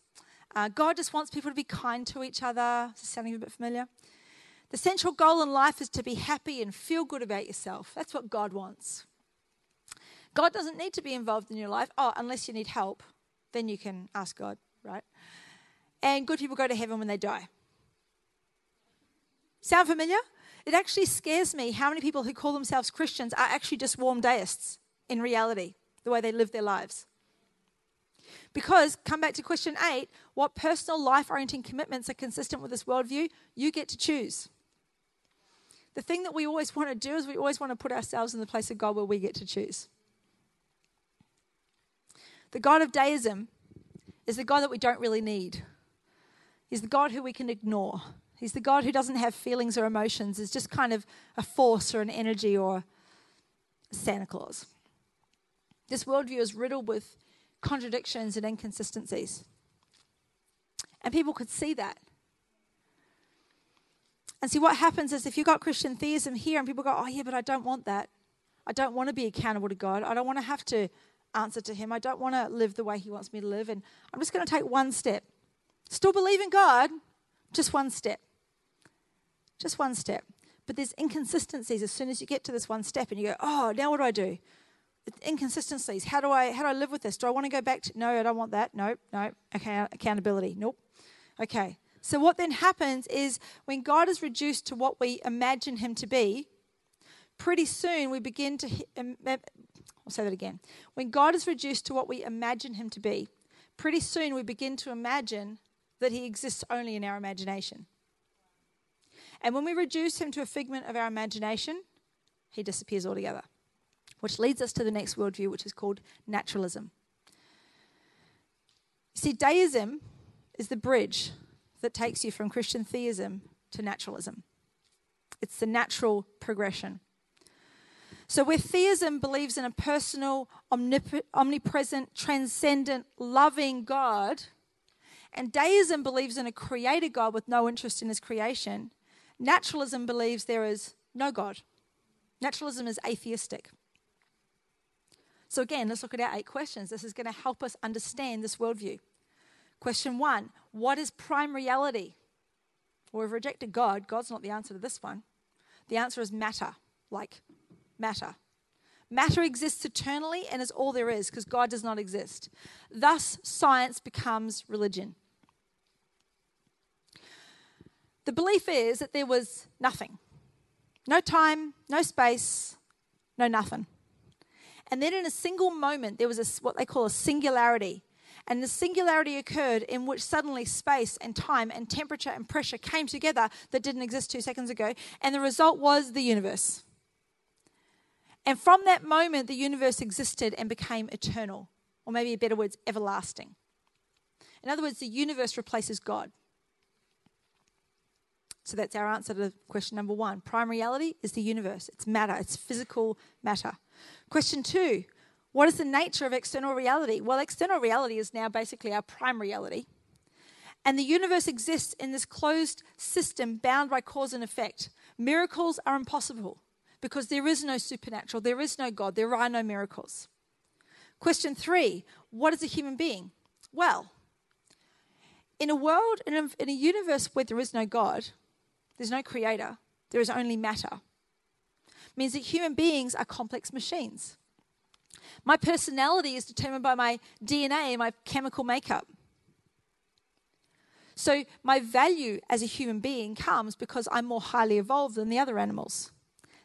Uh, God just wants people to be kind to each other. Is this sounding a bit familiar? The central goal in life is to be happy and feel good about yourself. That's what God wants. God doesn't need to be involved in your life. Oh, unless you need help, then you can ask God, right? And good people go to heaven when they die. Sound familiar? It actually scares me how many people who call themselves Christians are actually just warm deists in reality, the way they live their lives. Because, come back to question eight, what personal life orienting commitments are consistent with this worldview? You get to choose. The thing that we always want to do is we always want to put ourselves in the place of God where we get to choose. The God of deism is the God that we don't really need. He's the God who we can ignore. He's the God who doesn't have feelings or emotions, is just kind of a force or an energy or Santa Claus. This worldview is riddled with contradictions and inconsistencies. And people could see that. And see, what happens is if you've got Christian theism here and people go, oh, yeah, but I don't want that. I don't want to be accountable to God. I don't want to have to answer to Him. I don't want to live the way He wants me to live. And I'm just going to take one step. Still believe in God, just one step. Just one step. But there's inconsistencies as soon as you get to this one step and you go, oh, now what do I do? Inconsistencies. How do I how do I live with this? Do I want to go back to no, I don't want that. No, no. Okay, accountability. Nope. Okay. So what then happens is when God is reduced to what we imagine him to be, pretty soon we begin to I'll say that again. When God is reduced to what we imagine him to be, pretty soon we begin to imagine that he exists only in our imagination. And when we reduce him to a figment of our imagination, he disappears altogether. Which leads us to the next worldview, which is called naturalism. You See, deism is the bridge that takes you from Christian theism to naturalism. It's the natural progression. So, where theism believes in a personal, omnipresent, transcendent, loving God, and deism believes in a creator God with no interest in his creation, Naturalism believes there is no God. Naturalism is atheistic. So, again, let's look at our eight questions. This is going to help us understand this worldview. Question one What is prime reality? Well, we've rejected God. God's not the answer to this one. The answer is matter, like matter. Matter exists eternally and is all there is because God does not exist. Thus, science becomes religion. The belief is that there was nothing no time, no space, no nothing. And then in a single moment, there was a, what they call a singularity. And the singularity occurred in which suddenly space and time and temperature and pressure came together that didn't exist two seconds ago. And the result was the universe. And from that moment, the universe existed and became eternal, or maybe a better words, everlasting. In other words, the universe replaces God. So that's our answer to question number one. Prime reality is the universe, it's matter, it's physical matter. Question two What is the nature of external reality? Well, external reality is now basically our prime reality. And the universe exists in this closed system bound by cause and effect. Miracles are impossible because there is no supernatural, there is no God, there are no miracles. Question three What is a human being? Well, in a world, in a, in a universe where there is no God, there's no creator, there is only matter. Means that human beings are complex machines. My personality is determined by my DNA my chemical makeup. So, my value as a human being comes because I'm more highly evolved than the other animals.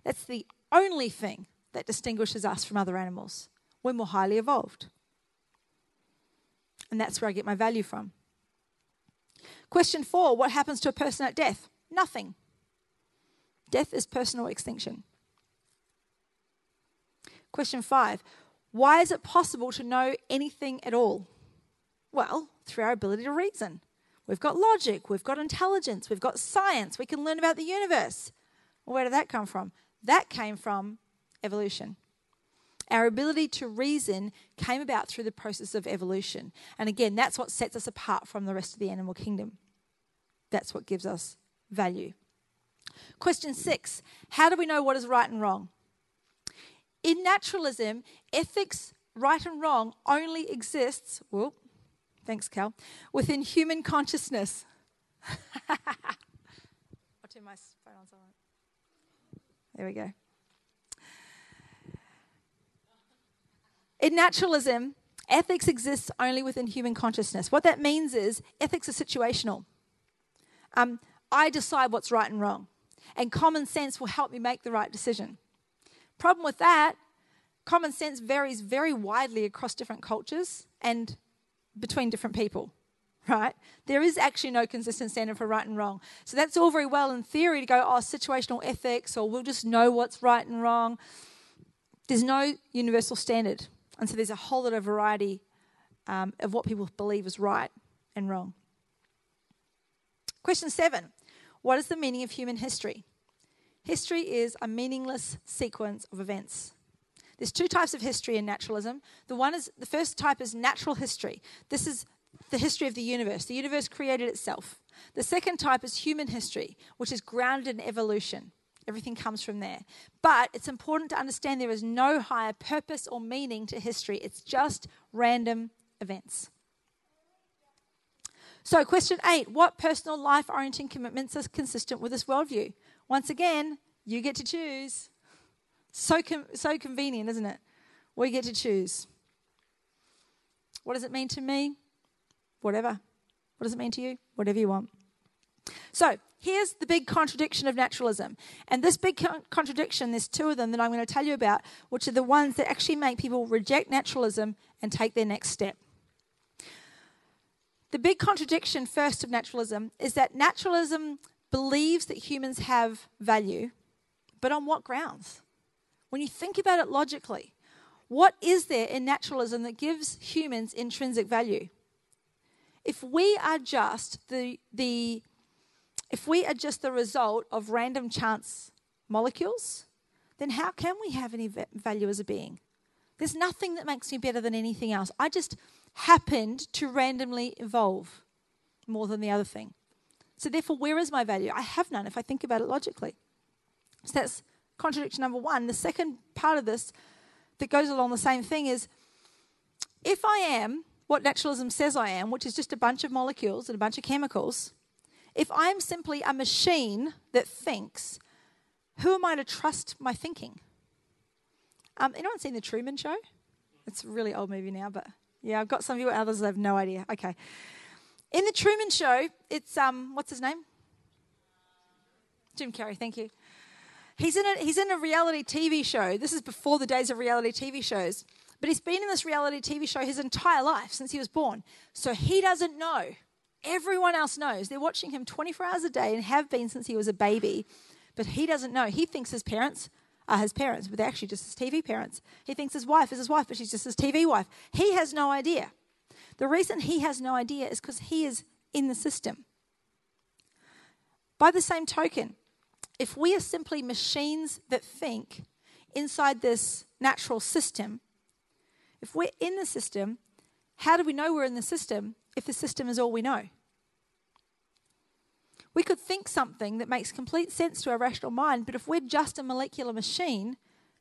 That's the only thing that distinguishes us from other animals. We're more highly evolved. And that's where I get my value from. Question four What happens to a person at death? Nothing. Death is personal extinction. Question five Why is it possible to know anything at all? Well, through our ability to reason. We've got logic, we've got intelligence, we've got science, we can learn about the universe. Well, where did that come from? That came from evolution. Our ability to reason came about through the process of evolution. And again, that's what sets us apart from the rest of the animal kingdom. That's what gives us value. Question six How do we know what is right and wrong? In naturalism, ethics, right and wrong, only exists, well, thanks, Cal, within human consciousness. I'll turn my phone on silent. There we go. In naturalism, ethics exists only within human consciousness. What that means is ethics are situational. Um, I decide what's right and wrong, and common sense will help me make the right decision. Problem with that, common sense varies very widely across different cultures and between different people, right? There is actually no consistent standard for right and wrong. So that's all very well in theory to go, oh, situational ethics, or we'll just know what's right and wrong. There's no universal standard. And so there's a whole lot of variety um, of what people believe is right and wrong. Question seven What is the meaning of human history? History is a meaningless sequence of events. There's two types of history in naturalism. The one is the first type is natural history. This is the history of the universe. The universe created itself. The second type is human history, which is grounded in evolution. Everything comes from there. But it's important to understand there is no higher purpose or meaning to history, it's just random events. So, question eight What personal life orienting commitments are consistent with this worldview? Once again, you get to choose. So, com- so convenient, isn't it? We get to choose. What does it mean to me? Whatever. What does it mean to you? Whatever you want. So, here's the big contradiction of naturalism. And this big con- contradiction, there's two of them that I'm going to tell you about, which are the ones that actually make people reject naturalism and take their next step. The big contradiction, first, of naturalism is that naturalism believes that humans have value, but on what grounds? When you think about it logically, what is there in naturalism that gives humans intrinsic value? If we are just the, the if we are just the result of random chance molecules, then how can we have any value as a being? There's nothing that makes me better than anything else. I just happened to randomly evolve more than the other thing. So, therefore, where is my value? I have none if I think about it logically. So, that's contradiction number one. The second part of this that goes along the same thing is if I am what naturalism says I am, which is just a bunch of molecules and a bunch of chemicals, if I'm simply a machine that thinks, who am I to trust my thinking? Um, anyone seen The Truman Show? It's a really old movie now, but yeah, I've got some of you, others have no idea. Okay. In The Truman Show, it's, um, what's his name? Jim Carrey, thank you. He's in, a, he's in a reality TV show. This is before the days of reality TV shows. But he's been in this reality TV show his entire life since he was born. So he doesn't know. Everyone else knows. They're watching him 24 hours a day and have been since he was a baby. But he doesn't know. He thinks his parents are his parents, but they're actually just his TV parents. He thinks his wife is his wife, but she's just his TV wife. He has no idea. The reason he has no idea is because he is in the system. By the same token, if we are simply machines that think inside this natural system, if we're in the system, how do we know we're in the system if the system is all we know? We could think something that makes complete sense to our rational mind, but if we're just a molecular machine,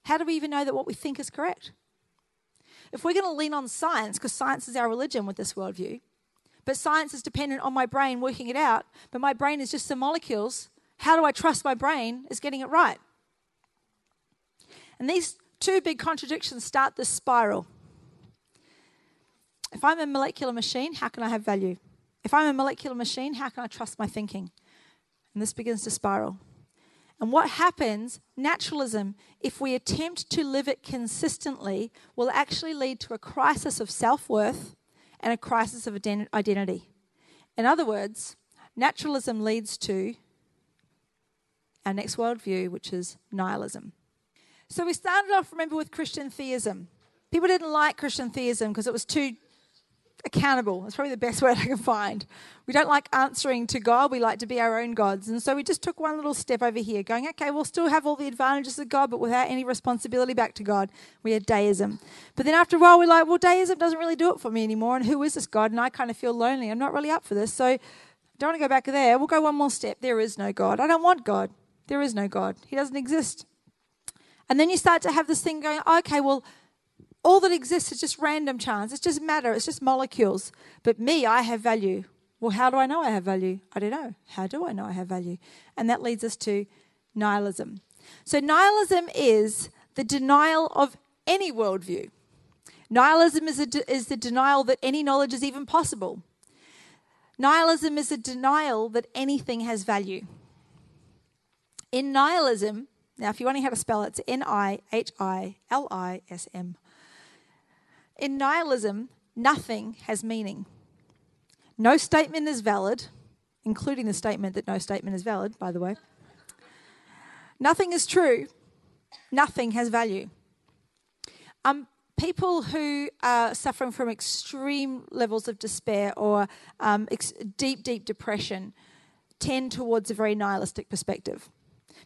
how do we even know that what we think is correct? If we're going to lean on science, because science is our religion with this worldview, but science is dependent on my brain working it out, but my brain is just some molecules how do I trust my brain is getting it right? And these two big contradictions start this spiral. If I'm a molecular machine, how can I have value? If I'm a molecular machine, how can I trust my thinking? And this begins to spiral. And what happens, naturalism, if we attempt to live it consistently, will actually lead to a crisis of self worth and a crisis of identity. In other words, naturalism leads to our next worldview, which is nihilism. So we started off, remember, with Christian theism. People didn't like Christian theism because it was too accountable. That's probably the best word I can find. We don't like answering to God, we like to be our own gods. And so we just took one little step over here, going, okay, we'll still have all the advantages of God, but without any responsibility back to God. We had deism. But then after a while, we're like, well, deism doesn't really do it for me anymore. And who is this God? And I kind of feel lonely. I'm not really up for this. So I don't want to go back there. We'll go one more step. There is no God. I don't want God. There is no God, He doesn't exist. And then you start to have this thing going, okay, well, all that exists is just random chance. It's just matter. It's just molecules. But me, I have value. Well, how do I know I have value? I don't know. How do I know I have value? And that leads us to nihilism. So, nihilism is the denial of any worldview. Nihilism is, de- is the denial that any knowledge is even possible. Nihilism is a denial that anything has value. In nihilism, now if you want to know how to spell it, it's N I H I L I S M. In nihilism, nothing has meaning. No statement is valid, including the statement that no statement is valid, by the way. Nothing is true. Nothing has value. Um, people who are suffering from extreme levels of despair or um, ex- deep, deep depression tend towards a very nihilistic perspective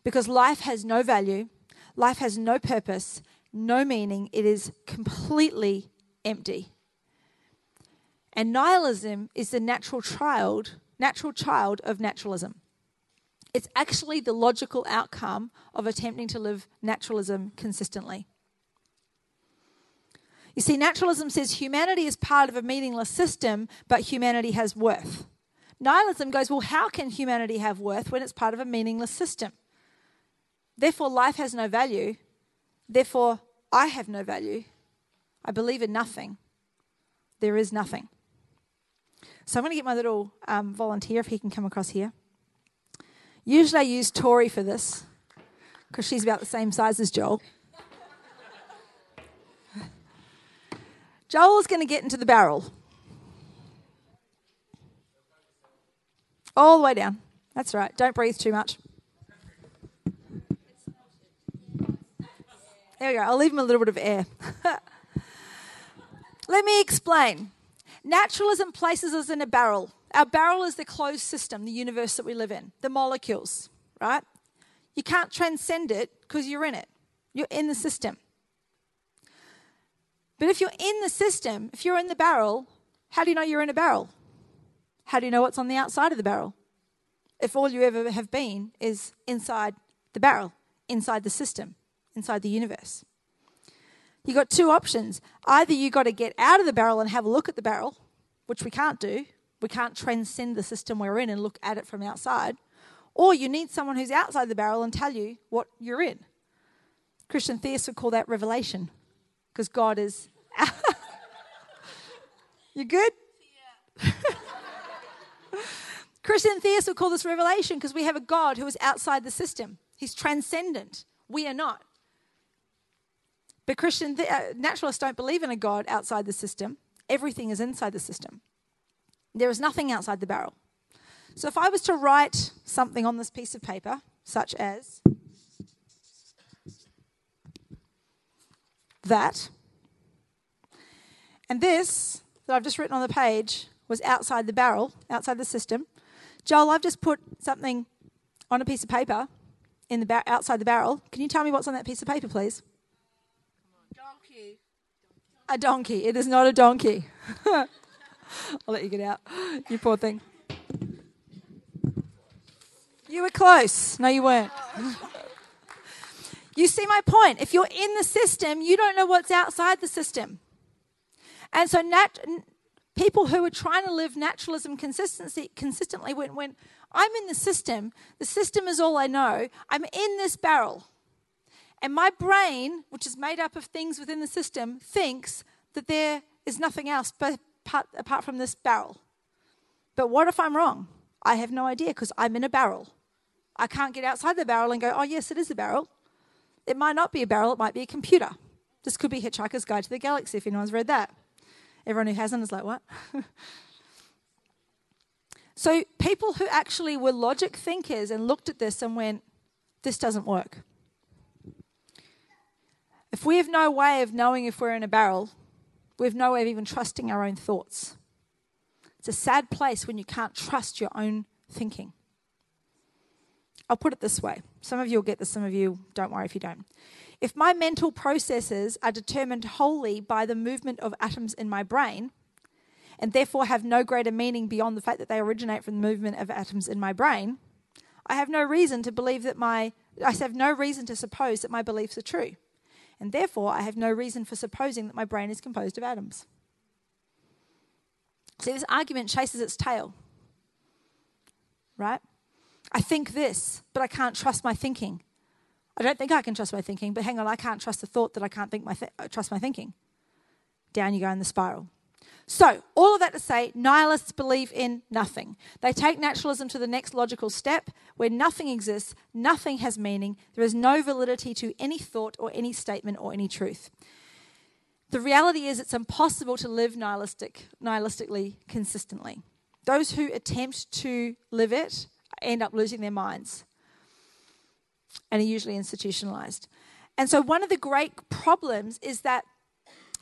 because life has no value, life has no purpose, no meaning. It is completely empty. And nihilism is the natural child, natural child of naturalism. It's actually the logical outcome of attempting to live naturalism consistently. You see, naturalism says humanity is part of a meaningless system, but humanity has worth. Nihilism goes, well, how can humanity have worth when it's part of a meaningless system? Therefore, life has no value. Therefore, I have no value. I believe in nothing. There is nothing. So I'm going to get my little um, volunteer if he can come across here. Usually I use Tori for this because she's about the same size as Joel. Joel is going to get into the barrel. All the way down. That's right. Don't breathe too much. There we go. I'll leave him a little bit of air. Let me explain. Naturalism places us in a barrel. Our barrel is the closed system, the universe that we live in, the molecules, right? You can't transcend it because you're in it. You're in the system. But if you're in the system, if you're in the barrel, how do you know you're in a barrel? How do you know what's on the outside of the barrel? If all you ever have been is inside the barrel, inside the system, inside the universe. You got two options. Either you got to get out of the barrel and have a look at the barrel, which we can't do. We can't transcend the system we're in and look at it from outside. Or you need someone who's outside the barrel and tell you what you're in. Christian theists would call that revelation because God is. you good? Christian theists would call this revelation because we have a God who is outside the system. He's transcendent. We are not. But Christian uh, naturalists don't believe in a God outside the system. Everything is inside the system. There is nothing outside the barrel. So if I was to write something on this piece of paper, such as that, and this that I've just written on the page was outside the barrel, outside the system. Joel, I've just put something on a piece of paper in the bar- outside the barrel. Can you tell me what's on that piece of paper, please? A donkey. It is not a donkey. I'll let you get out. You poor thing. You were close. No, you weren't. you see my point. If you're in the system, you don't know what's outside the system. And so, nat- people who are trying to live naturalism consistency, consistently, when, when I'm in the system, the system is all I know, I'm in this barrel. And my brain, which is made up of things within the system, thinks that there is nothing else but apart, apart from this barrel. But what if I'm wrong? I have no idea because I'm in a barrel. I can't get outside the barrel and go, oh, yes, it is a barrel. It might not be a barrel, it might be a computer. This could be Hitchhiker's Guide to the Galaxy if anyone's read that. Everyone who hasn't is like, what? so, people who actually were logic thinkers and looked at this and went, this doesn't work. If we have no way of knowing if we're in a barrel, we have no way of even trusting our own thoughts. It's a sad place when you can't trust your own thinking. I'll put it this way. Some of you will get this, some of you don't worry if you don't. If my mental processes are determined wholly by the movement of atoms in my brain, and therefore have no greater meaning beyond the fact that they originate from the movement of atoms in my brain, I have no reason to believe that my I have no reason to suppose that my beliefs are true. And therefore I have no reason for supposing that my brain is composed of atoms. See, this argument chases its tail. Right? I think this, but I can't trust my thinking. I don't think I can trust my thinking, but hang on, I can't trust the thought that I can't think my th- trust my thinking. Down you go in the spiral. So, all of that to say, nihilists believe in nothing. They take naturalism to the next logical step where nothing exists, nothing has meaning, there is no validity to any thought or any statement or any truth. The reality is, it's impossible to live nihilistic, nihilistically consistently. Those who attempt to live it end up losing their minds and are usually institutionalized. And so, one of the great problems is that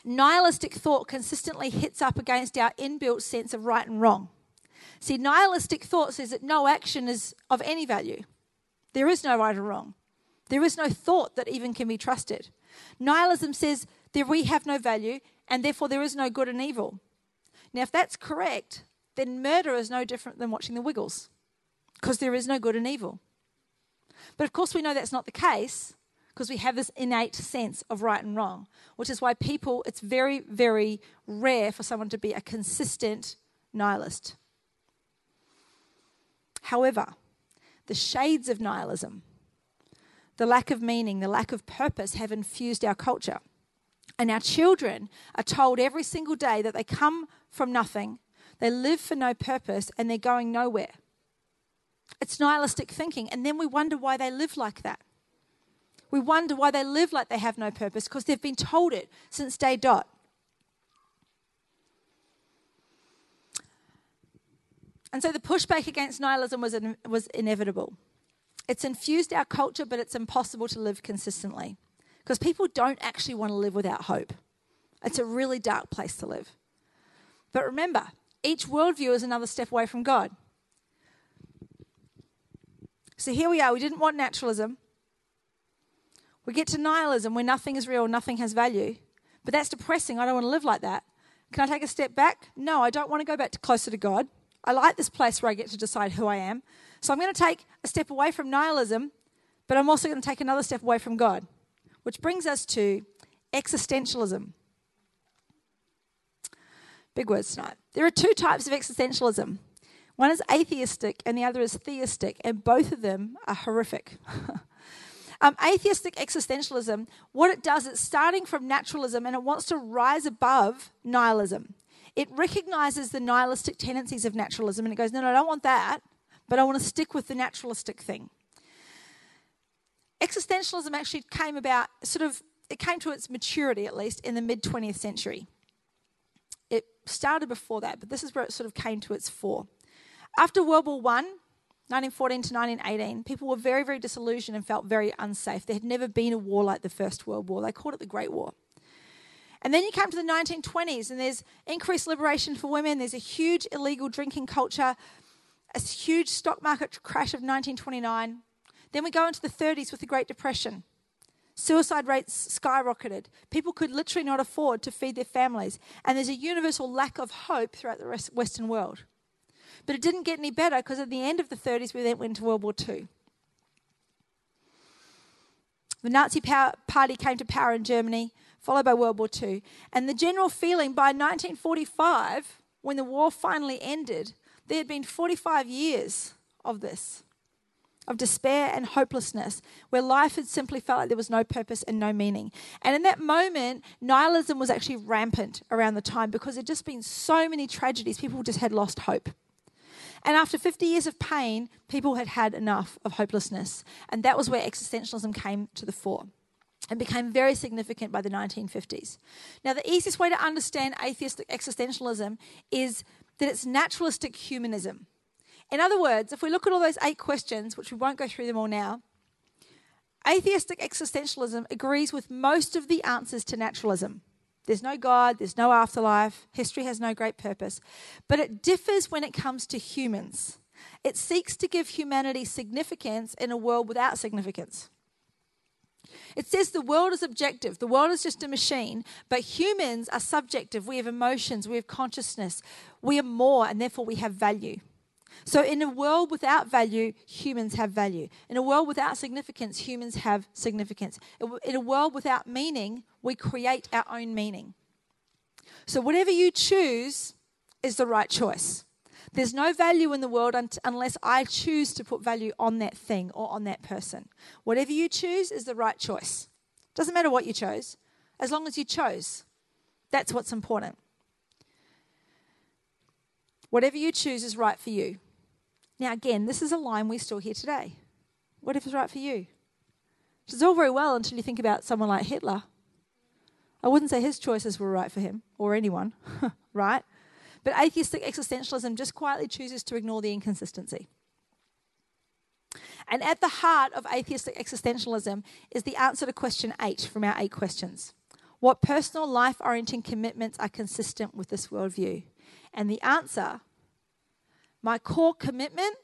nihilistic thought consistently hits up against our inbuilt sense of right and wrong. See, nihilistic thought says that no action is of any value. There is no right or wrong. There is no thought that even can be trusted. Nihilism says that we have no value and therefore there is no good and evil. Now, if that's correct, then murder is no different than watching the Wiggles because there is no good and evil. But of course, we know that's not the case because we have this innate sense of right and wrong, which is why people, it's very, very rare for someone to be a consistent nihilist. However, the shades of nihilism, the lack of meaning, the lack of purpose have infused our culture. And our children are told every single day that they come from nothing, they live for no purpose, and they're going nowhere. It's nihilistic thinking. And then we wonder why they live like that. We wonder why they live like they have no purpose because they've been told it since day dot. And so the pushback against nihilism was, was inevitable. It's infused our culture, but it's impossible to live consistently because people don't actually want to live without hope. It's a really dark place to live. But remember, each worldview is another step away from God. So here we are. We didn't want naturalism. We get to nihilism where nothing is real, nothing has value. But that's depressing. I don't want to live like that. Can I take a step back? No, I don't want to go back to closer to God. I like this place where I get to decide who I am. So I'm going to take a step away from nihilism, but I'm also going to take another step away from God. Which brings us to existentialism. Big words tonight. There are two types of existentialism one is atheistic and the other is theistic, and both of them are horrific. um, atheistic existentialism, what it does, it's starting from naturalism and it wants to rise above nihilism. It recognizes the nihilistic tendencies of naturalism and it goes, no, no, I don't want that, but I want to stick with the naturalistic thing. Existentialism actually came about, sort of, it came to its maturity at least in the mid 20th century. It started before that, but this is where it sort of came to its fore. After World War I, 1914 to 1918, people were very, very disillusioned and felt very unsafe. There had never been a war like the First World War. They called it the Great War. And then you come to the 1920s, and there's increased liberation for women. There's a huge illegal drinking culture, a huge stock market crash of 1929. Then we go into the 30s with the Great Depression. Suicide rates skyrocketed. People could literally not afford to feed their families. And there's a universal lack of hope throughout the Western world. But it didn't get any better because at the end of the 30s, we then went into World War II. The Nazi power, Party came to power in Germany, followed by World War II. And the general feeling by 1945, when the war finally ended, there had been 45 years of this, of despair and hopelessness, where life had simply felt like there was no purpose and no meaning. And in that moment, nihilism was actually rampant around the time because there'd just been so many tragedies, people just had lost hope. And after 50 years of pain, people had had enough of hopelessness. And that was where existentialism came to the fore and became very significant by the 1950s. Now, the easiest way to understand atheistic existentialism is that it's naturalistic humanism. In other words, if we look at all those eight questions, which we won't go through them all now, atheistic existentialism agrees with most of the answers to naturalism. There's no God, there's no afterlife, history has no great purpose. But it differs when it comes to humans. It seeks to give humanity significance in a world without significance. It says the world is objective, the world is just a machine, but humans are subjective. We have emotions, we have consciousness, we are more, and therefore we have value. So, in a world without value, humans have value. In a world without significance, humans have significance. In a world without meaning, we create our own meaning. So, whatever you choose is the right choice. There's no value in the world un- unless I choose to put value on that thing or on that person. Whatever you choose is the right choice. Doesn't matter what you chose, as long as you chose. That's what's important. Whatever you choose is right for you. Now, again, this is a line we still hear today. Whatever's right for you. Which is all very well until you think about someone like Hitler. I wouldn't say his choices were right for him or anyone, right? But atheistic existentialism just quietly chooses to ignore the inconsistency. And at the heart of atheistic existentialism is the answer to question eight from our eight questions. What personal life orienting commitments are consistent with this worldview? And the answer my core commitment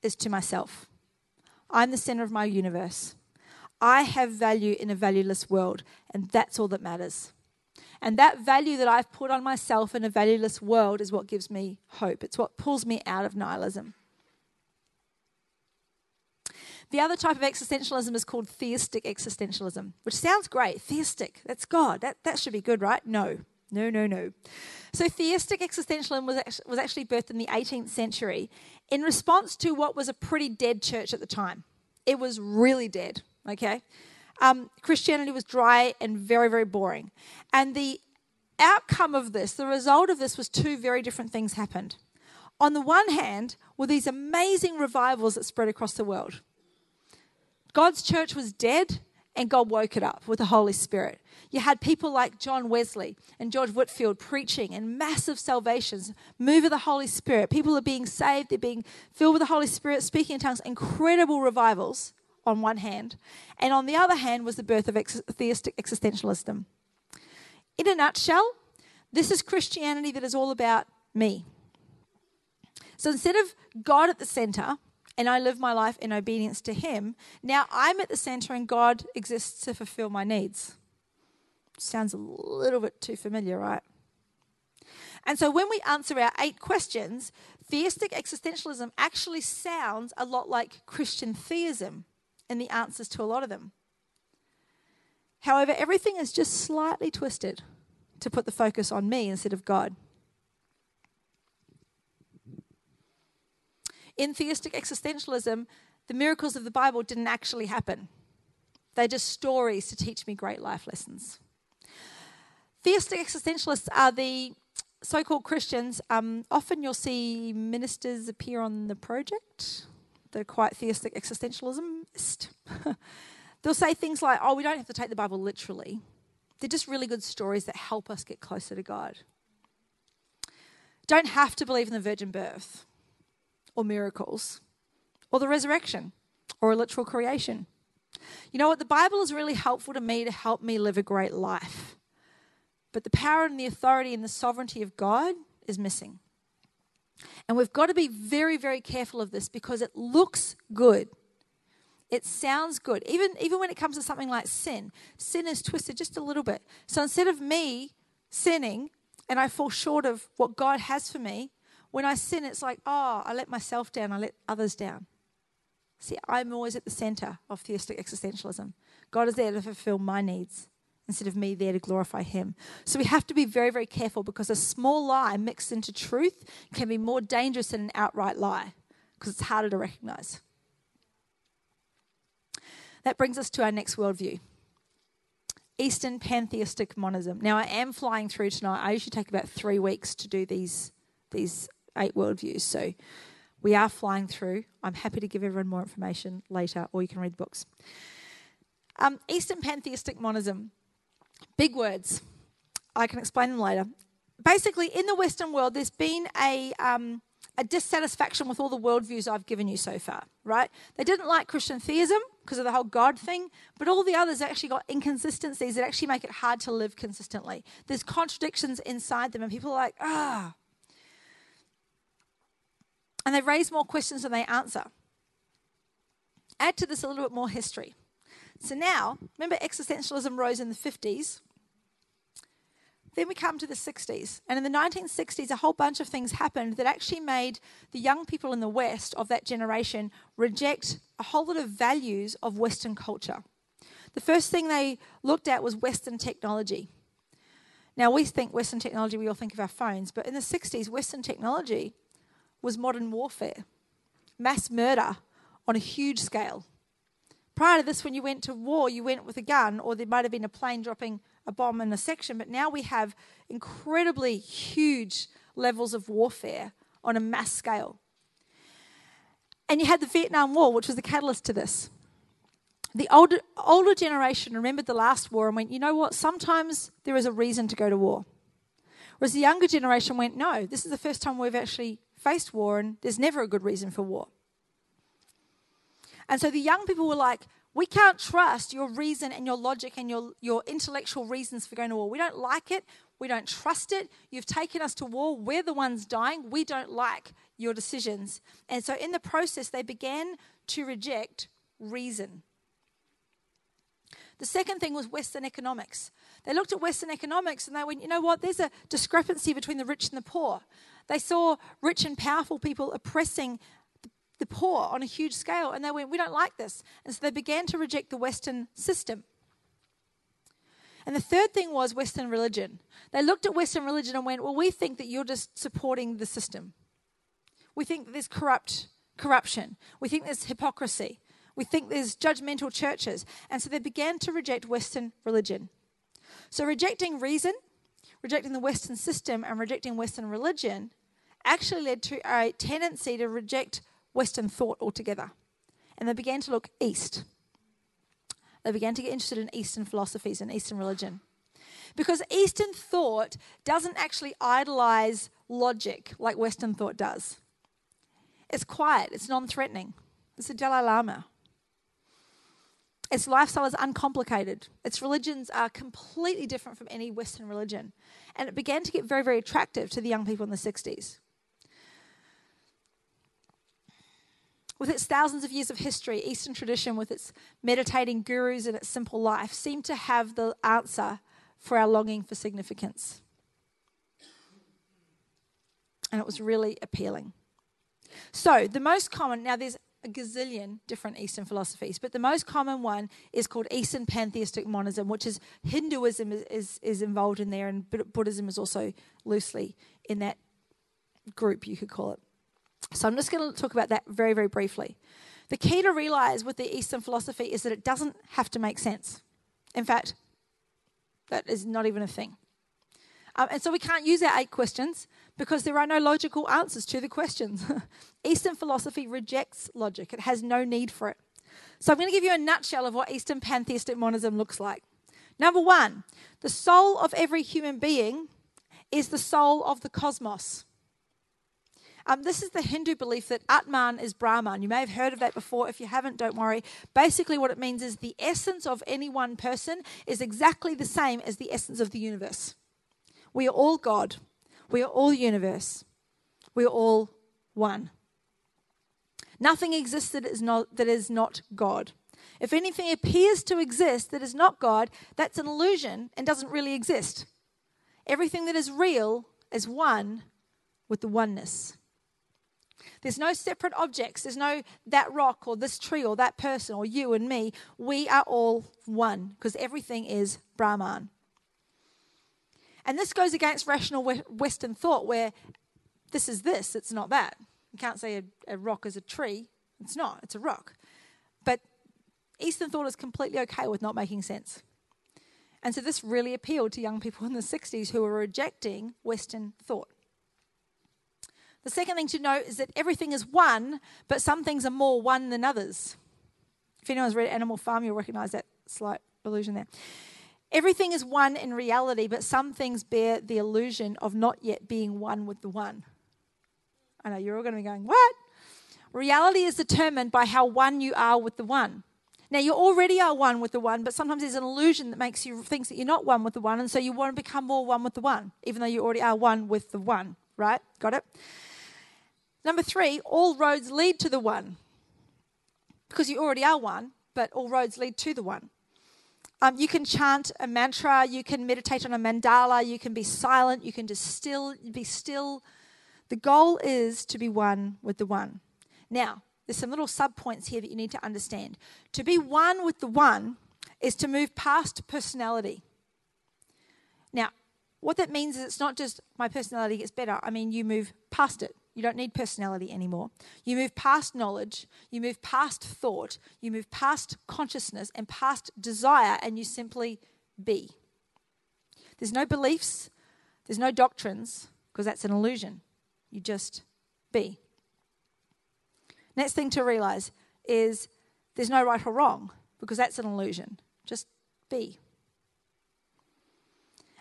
is to myself. I'm the center of my universe. I have value in a valueless world, and that's all that matters. And that value that I've put on myself in a valueless world is what gives me hope. It's what pulls me out of nihilism. The other type of existentialism is called theistic existentialism, which sounds great. Theistic, that's God. That, that should be good, right? No, no, no, no. So, theistic existentialism was, was actually birthed in the 18th century in response to what was a pretty dead church at the time. It was really dead, okay? Um, Christianity was dry and very, very boring. And the outcome of this, the result of this, was two very different things happened. On the one hand, were these amazing revivals that spread across the world. God's church was dead and God woke it up with the Holy Spirit. You had people like John Wesley and George Whitefield preaching and massive salvations, move of the Holy Spirit. People are being saved, they're being filled with the Holy Spirit, speaking in tongues, incredible revivals on one hand. And on the other hand was the birth of ex- theistic existentialism. In a nutshell, this is Christianity that is all about me. So instead of God at the center, and I live my life in obedience to Him, now I'm at the center and God exists to fulfill my needs. Sounds a little bit too familiar, right? And so when we answer our eight questions, theistic existentialism actually sounds a lot like Christian theism in the answers to a lot of them. However, everything is just slightly twisted to put the focus on me instead of God. In theistic existentialism, the miracles of the Bible didn't actually happen. They're just stories to teach me great life lessons. Theistic existentialists are the so called Christians. Um, often you'll see ministers appear on the project. They're quite theistic existentialism. They'll say things like, oh, we don't have to take the Bible literally. They're just really good stories that help us get closer to God. Don't have to believe in the virgin birth or miracles or the resurrection or a literal creation. You know what? The Bible is really helpful to me to help me live a great life. But the power and the authority and the sovereignty of God is missing. And we've got to be very, very careful of this because it looks good. It sounds good. Even, even when it comes to something like sin, sin is twisted just a little bit. So instead of me sinning and I fall short of what God has for me, when I sin, it's like, oh, I let myself down, I let others down. See, I'm always at the center of theistic existentialism. God is there to fulfill my needs instead of me there to glorify Him. So we have to be very, very careful because a small lie mixed into truth can be more dangerous than an outright lie because it's harder to recognize. That brings us to our next worldview. Eastern pantheistic monism. Now, I am flying through tonight. I usually take about three weeks to do these, these eight worldviews. So we are flying through. I'm happy to give everyone more information later, or you can read the books. Um, Eastern pantheistic monism. Big words. I can explain them later. Basically, in the Western world, there's been a, um, a dissatisfaction with all the worldviews I've given you so far, right? They didn't like Christian theism because of the whole God thing, but all the others actually got inconsistencies that actually make it hard to live consistently. There's contradictions inside them, and people are like, ah, and they raise more questions than they answer. Add to this a little bit more history. So now, remember, existentialism rose in the 50s. Then we come to the 60s. And in the 1960s, a whole bunch of things happened that actually made the young people in the West of that generation reject a whole lot of values of Western culture. The first thing they looked at was Western technology. Now, we think Western technology, we all think of our phones, but in the 60s, Western technology was modern warfare, mass murder on a huge scale. Prior to this, when you went to war, you went with a gun, or there might have been a plane dropping a bomb in a section, but now we have incredibly huge levels of warfare on a mass scale. And you had the Vietnam War, which was the catalyst to this. The older, older generation remembered the last war and went, you know what, sometimes there is a reason to go to war. Whereas the younger generation went, no, this is the first time we've actually faced war, and there's never a good reason for war. And so the young people were like, we can't trust your reason and your logic and your, your intellectual reasons for going to war. We don't like it. We don't trust it. You've taken us to war. We're the ones dying. We don't like your decisions. And so, in the process, they began to reject reason. The second thing was Western economics. They looked at Western economics and they went, you know what, there's a discrepancy between the rich and the poor. They saw rich and powerful people oppressing the poor on a huge scale, and they went, we don't like this. And so they began to reject the Western system. And the third thing was Western religion. They looked at Western religion and went, Well, we think that you're just supporting the system. We think there's corrupt corruption. We think there's hypocrisy. We think there's judgmental churches. And so they began to reject Western religion. So rejecting reason, rejecting the Western system, and rejecting Western religion actually led to a tendency to reject Western thought altogether. And they began to look east they began to get interested in Eastern philosophies and Eastern religion. Because Eastern thought doesn't actually idolize logic like Western thought does. It's quiet, it's non threatening. It's the Dalai Lama. Its lifestyle is uncomplicated. Its religions are completely different from any Western religion. And it began to get very, very attractive to the young people in the 60s. With its thousands of years of history, Eastern tradition, with its meditating gurus and its simple life, seemed to have the answer for our longing for significance. And it was really appealing. So, the most common, now there's a gazillion different Eastern philosophies, but the most common one is called Eastern pantheistic monism, which is Hinduism is, is, is involved in there, and Buddhism is also loosely in that group, you could call it. So I'm just going to talk about that very, very briefly. The key to realize with the Eastern philosophy is that it doesn't have to make sense. In fact, that is not even a thing. Um, and so we can't use our eight questions because there are no logical answers to the questions. Eastern philosophy rejects logic, it has no need for it. So I'm going to give you a nutshell of what Eastern pantheistic monism looks like. Number one, the soul of every human being is the soul of the cosmos. Um, this is the Hindu belief that Atman is Brahman. You may have heard of that before. If you haven't, don't worry. Basically, what it means is the essence of any one person is exactly the same as the essence of the universe. We are all God. We are all universe. We are all one. Nothing exists that is not, that is not God. If anything appears to exist that is not God, that's an illusion and doesn't really exist. Everything that is real is one with the oneness. There's no separate objects. There's no that rock or this tree or that person or you and me. We are all one because everything is Brahman. And this goes against rational Western thought where this is this, it's not that. You can't say a, a rock is a tree. It's not, it's a rock. But Eastern thought is completely okay with not making sense. And so this really appealed to young people in the 60s who were rejecting Western thought. The second thing to note is that everything is one, but some things are more one than others. If anyone's read Animal Farm, you'll recognize that slight illusion there. Everything is one in reality, but some things bear the illusion of not yet being one with the one. I know you're all going to be going, What? Reality is determined by how one you are with the one. Now, you already are one with the one, but sometimes there's an illusion that makes you think that you're not one with the one, and so you want to become more one with the one, even though you already are one with the one, right? Got it? Number three, all roads lead to the one. Because you already are one, but all roads lead to the one. Um, you can chant a mantra, you can meditate on a mandala, you can be silent, you can just still be still. The goal is to be one with the one. Now, there's some little sub points here that you need to understand. To be one with the one is to move past personality. Now, what that means is it's not just my personality gets better. I mean, you move past it. You don't need personality anymore. You move past knowledge, you move past thought, you move past consciousness and past desire, and you simply be. There's no beliefs, there's no doctrines, because that's an illusion. You just be. Next thing to realize is there's no right or wrong, because that's an illusion. Just be.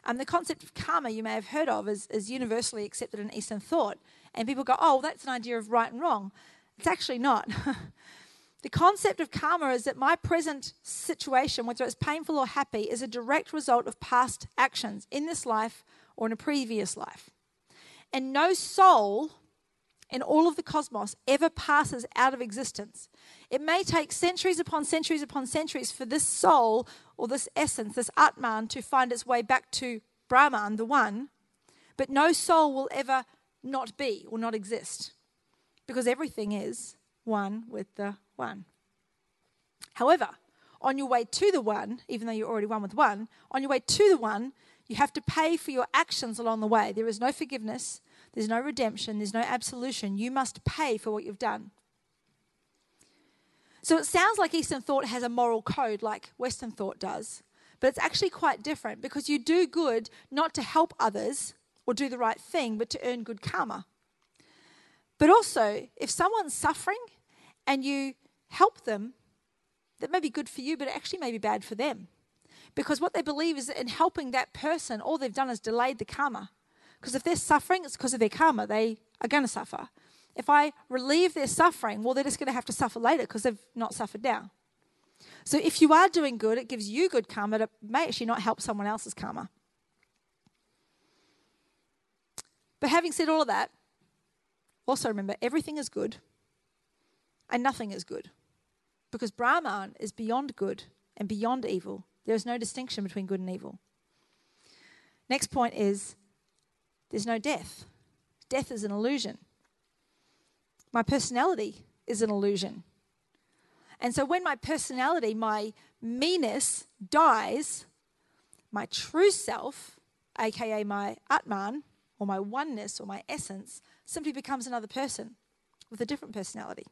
Um, the concept of karma you may have heard of is, is universally accepted in Eastern thought. And people go, oh, that's an idea of right and wrong. It's actually not. the concept of karma is that my present situation, whether it's painful or happy, is a direct result of past actions in this life or in a previous life. And no soul in all of the cosmos ever passes out of existence. It may take centuries upon centuries upon centuries for this soul or this essence, this Atman, to find its way back to Brahman, the one, but no soul will ever not be or not exist because everything is one with the one. However, on your way to the one, even though you're already one with one, on your way to the one, you have to pay for your actions along the way. There is no forgiveness, there's no redemption, there's no absolution. You must pay for what you've done. So it sounds like Eastern thought has a moral code like Western thought does, but it's actually quite different because you do good not to help others or do the right thing, but to earn good karma. But also, if someone's suffering and you help them, that may be good for you, but it actually may be bad for them. Because what they believe is that in helping that person, all they've done is delayed the karma. Because if they're suffering, it's because of their karma. They are going to suffer. If I relieve their suffering, well, they're just going to have to suffer later because they've not suffered now. So if you are doing good, it gives you good karma. It may actually not help someone else's karma. But having said all of that, also remember everything is good and nothing is good. Because Brahman is beyond good and beyond evil. There is no distinction between good and evil. Next point is there's no death. Death is an illusion. My personality is an illusion. And so when my personality, my meanness dies, my true self, aka my Atman, or my oneness, or my essence, simply becomes another person with a different personality.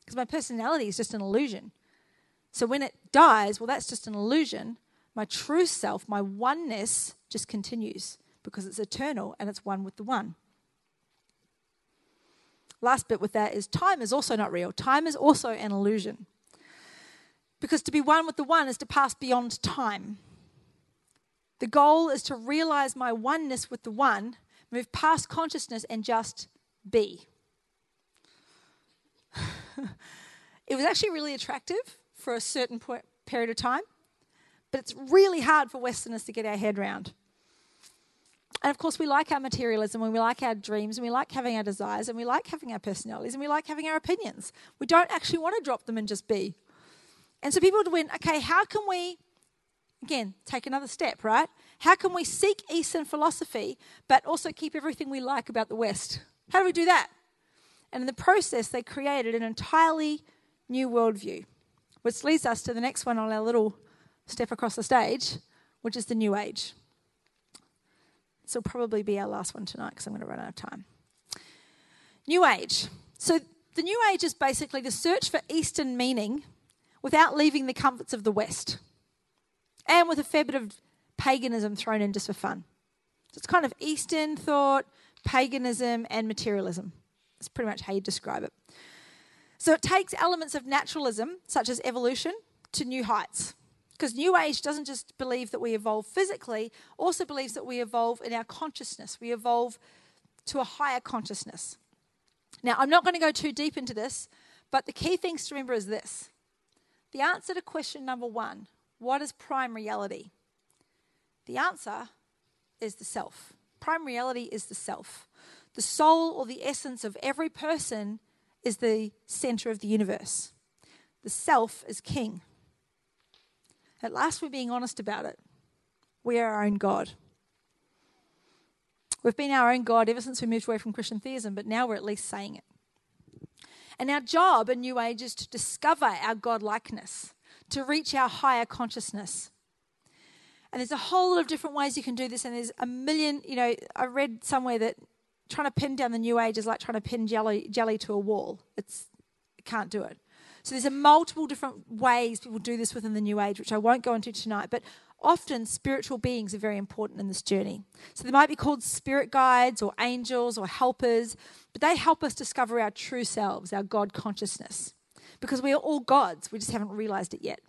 Because my personality is just an illusion. So when it dies, well, that's just an illusion. My true self, my oneness, just continues because it's eternal and it's one with the one. Last bit with that is time is also not real. Time is also an illusion. Because to be one with the one is to pass beyond time. The goal is to realize my oneness with the one, move past consciousness, and just be. it was actually really attractive for a certain point, period of time, but it's really hard for Westerners to get our head around. And of course, we like our materialism and we like our dreams and we like having our desires and we like having our personalities and we like having our opinions. We don't actually want to drop them and just be. And so people went, okay, how can we, again, take another step, right? How can we seek Eastern philosophy but also keep everything we like about the West? How do we do that? And in the process, they created an entirely new worldview, which leads us to the next one on our little step across the stage, which is the New Age. This will probably be our last one tonight because I'm going to run out of time. New Age. So, the New Age is basically the search for Eastern meaning without leaving the comforts of the West and with a fair bit of paganism thrown in just for fun. So, it's kind of Eastern thought, paganism, and materialism. That's pretty much how you describe it. So, it takes elements of naturalism, such as evolution, to new heights. Because New Age doesn't just believe that we evolve physically, also believes that we evolve in our consciousness. We evolve to a higher consciousness. Now, I'm not going to go too deep into this, but the key things to remember is this the answer to question number one what is prime reality? The answer is the self. Prime reality is the self. The soul or the essence of every person is the center of the universe. The self is king. At last, we're being honest about it. We are our own God. We've been our own God ever since we moved away from Christian theism, but now we're at least saying it. And our job in New Age is to discover our God likeness, to reach our higher consciousness. And there's a whole lot of different ways you can do this, and there's a million, you know, I read somewhere that trying to pin down the New Age is like trying to pin jelly, jelly to a wall. It's, you can't do it. So there's a multiple different ways people do this within the New Age, which I won't go into tonight. But often spiritual beings are very important in this journey. So they might be called spirit guides or angels or helpers, but they help us discover our true selves, our God consciousness. Because we are all gods, we just haven't realized it yet.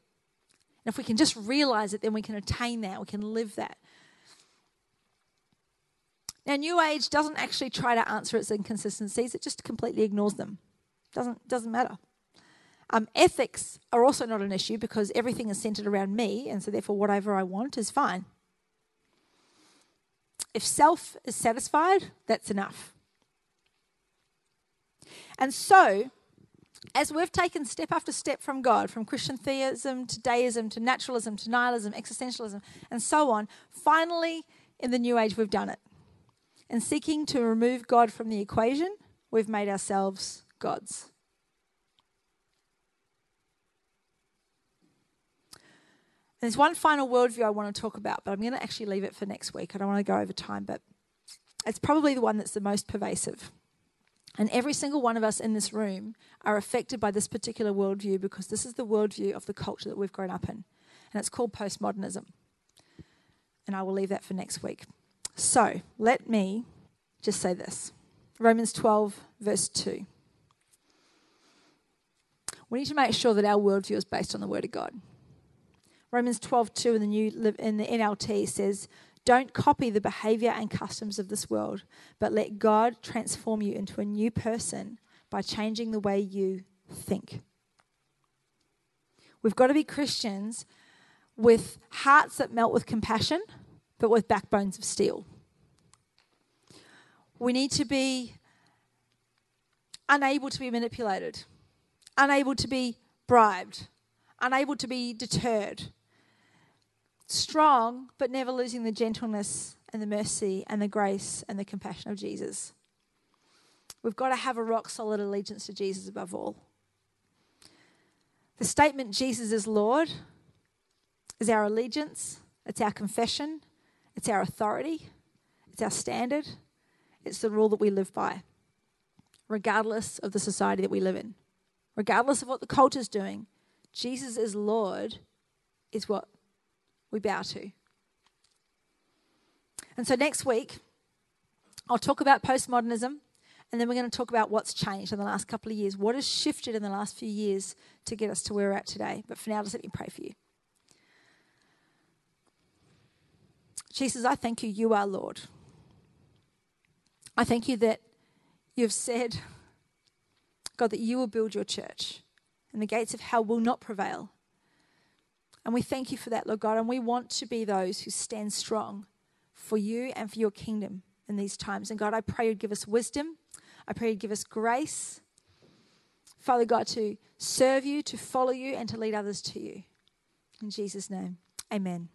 And if we can just realize it, then we can attain that, we can live that. Now, New Age doesn't actually try to answer its inconsistencies, it just completely ignores them. Doesn't, doesn't matter. Um, ethics are also not an issue because everything is centered around me, and so therefore, whatever I want is fine. If self is satisfied, that's enough. And so, as we've taken step after step from God, from Christian theism to deism to naturalism to nihilism, existentialism, and so on, finally in the New Age we've done it. In seeking to remove God from the equation, we've made ourselves gods. There's one final worldview I want to talk about, but I'm going to actually leave it for next week. I don't want to go over time, but it's probably the one that's the most pervasive. And every single one of us in this room are affected by this particular worldview because this is the worldview of the culture that we've grown up in. And it's called postmodernism. And I will leave that for next week. So let me just say this Romans 12, verse 2. We need to make sure that our worldview is based on the Word of God. Romans 12:2 in the new in the NLT says, "Don't copy the behavior and customs of this world, but let God transform you into a new person by changing the way you think." We've got to be Christians with hearts that melt with compassion, but with backbones of steel. We need to be unable to be manipulated, unable to be bribed, unable to be deterred, strong, but never losing the gentleness and the mercy and the grace and the compassion of Jesus. We've got to have a rock solid allegiance to Jesus above all. The statement, Jesus is Lord, is our allegiance, it's our confession, it's our authority, it's our standard, it's the rule that we live by, regardless of the society that we live in, regardless of what the culture's doing. Jesus is Lord is what we bow to. And so next week, I'll talk about postmodernism, and then we're going to talk about what's changed in the last couple of years. What has shifted in the last few years to get us to where we're at today? But for now, just let me pray for you. Jesus, I thank you, you are Lord. I thank you that you've said, God, that you will build your church, and the gates of hell will not prevail. And we thank you for that, Lord God. And we want to be those who stand strong for you and for your kingdom in these times. And God, I pray you'd give us wisdom. I pray you'd give us grace, Father God, to serve you, to follow you, and to lead others to you. In Jesus' name, amen.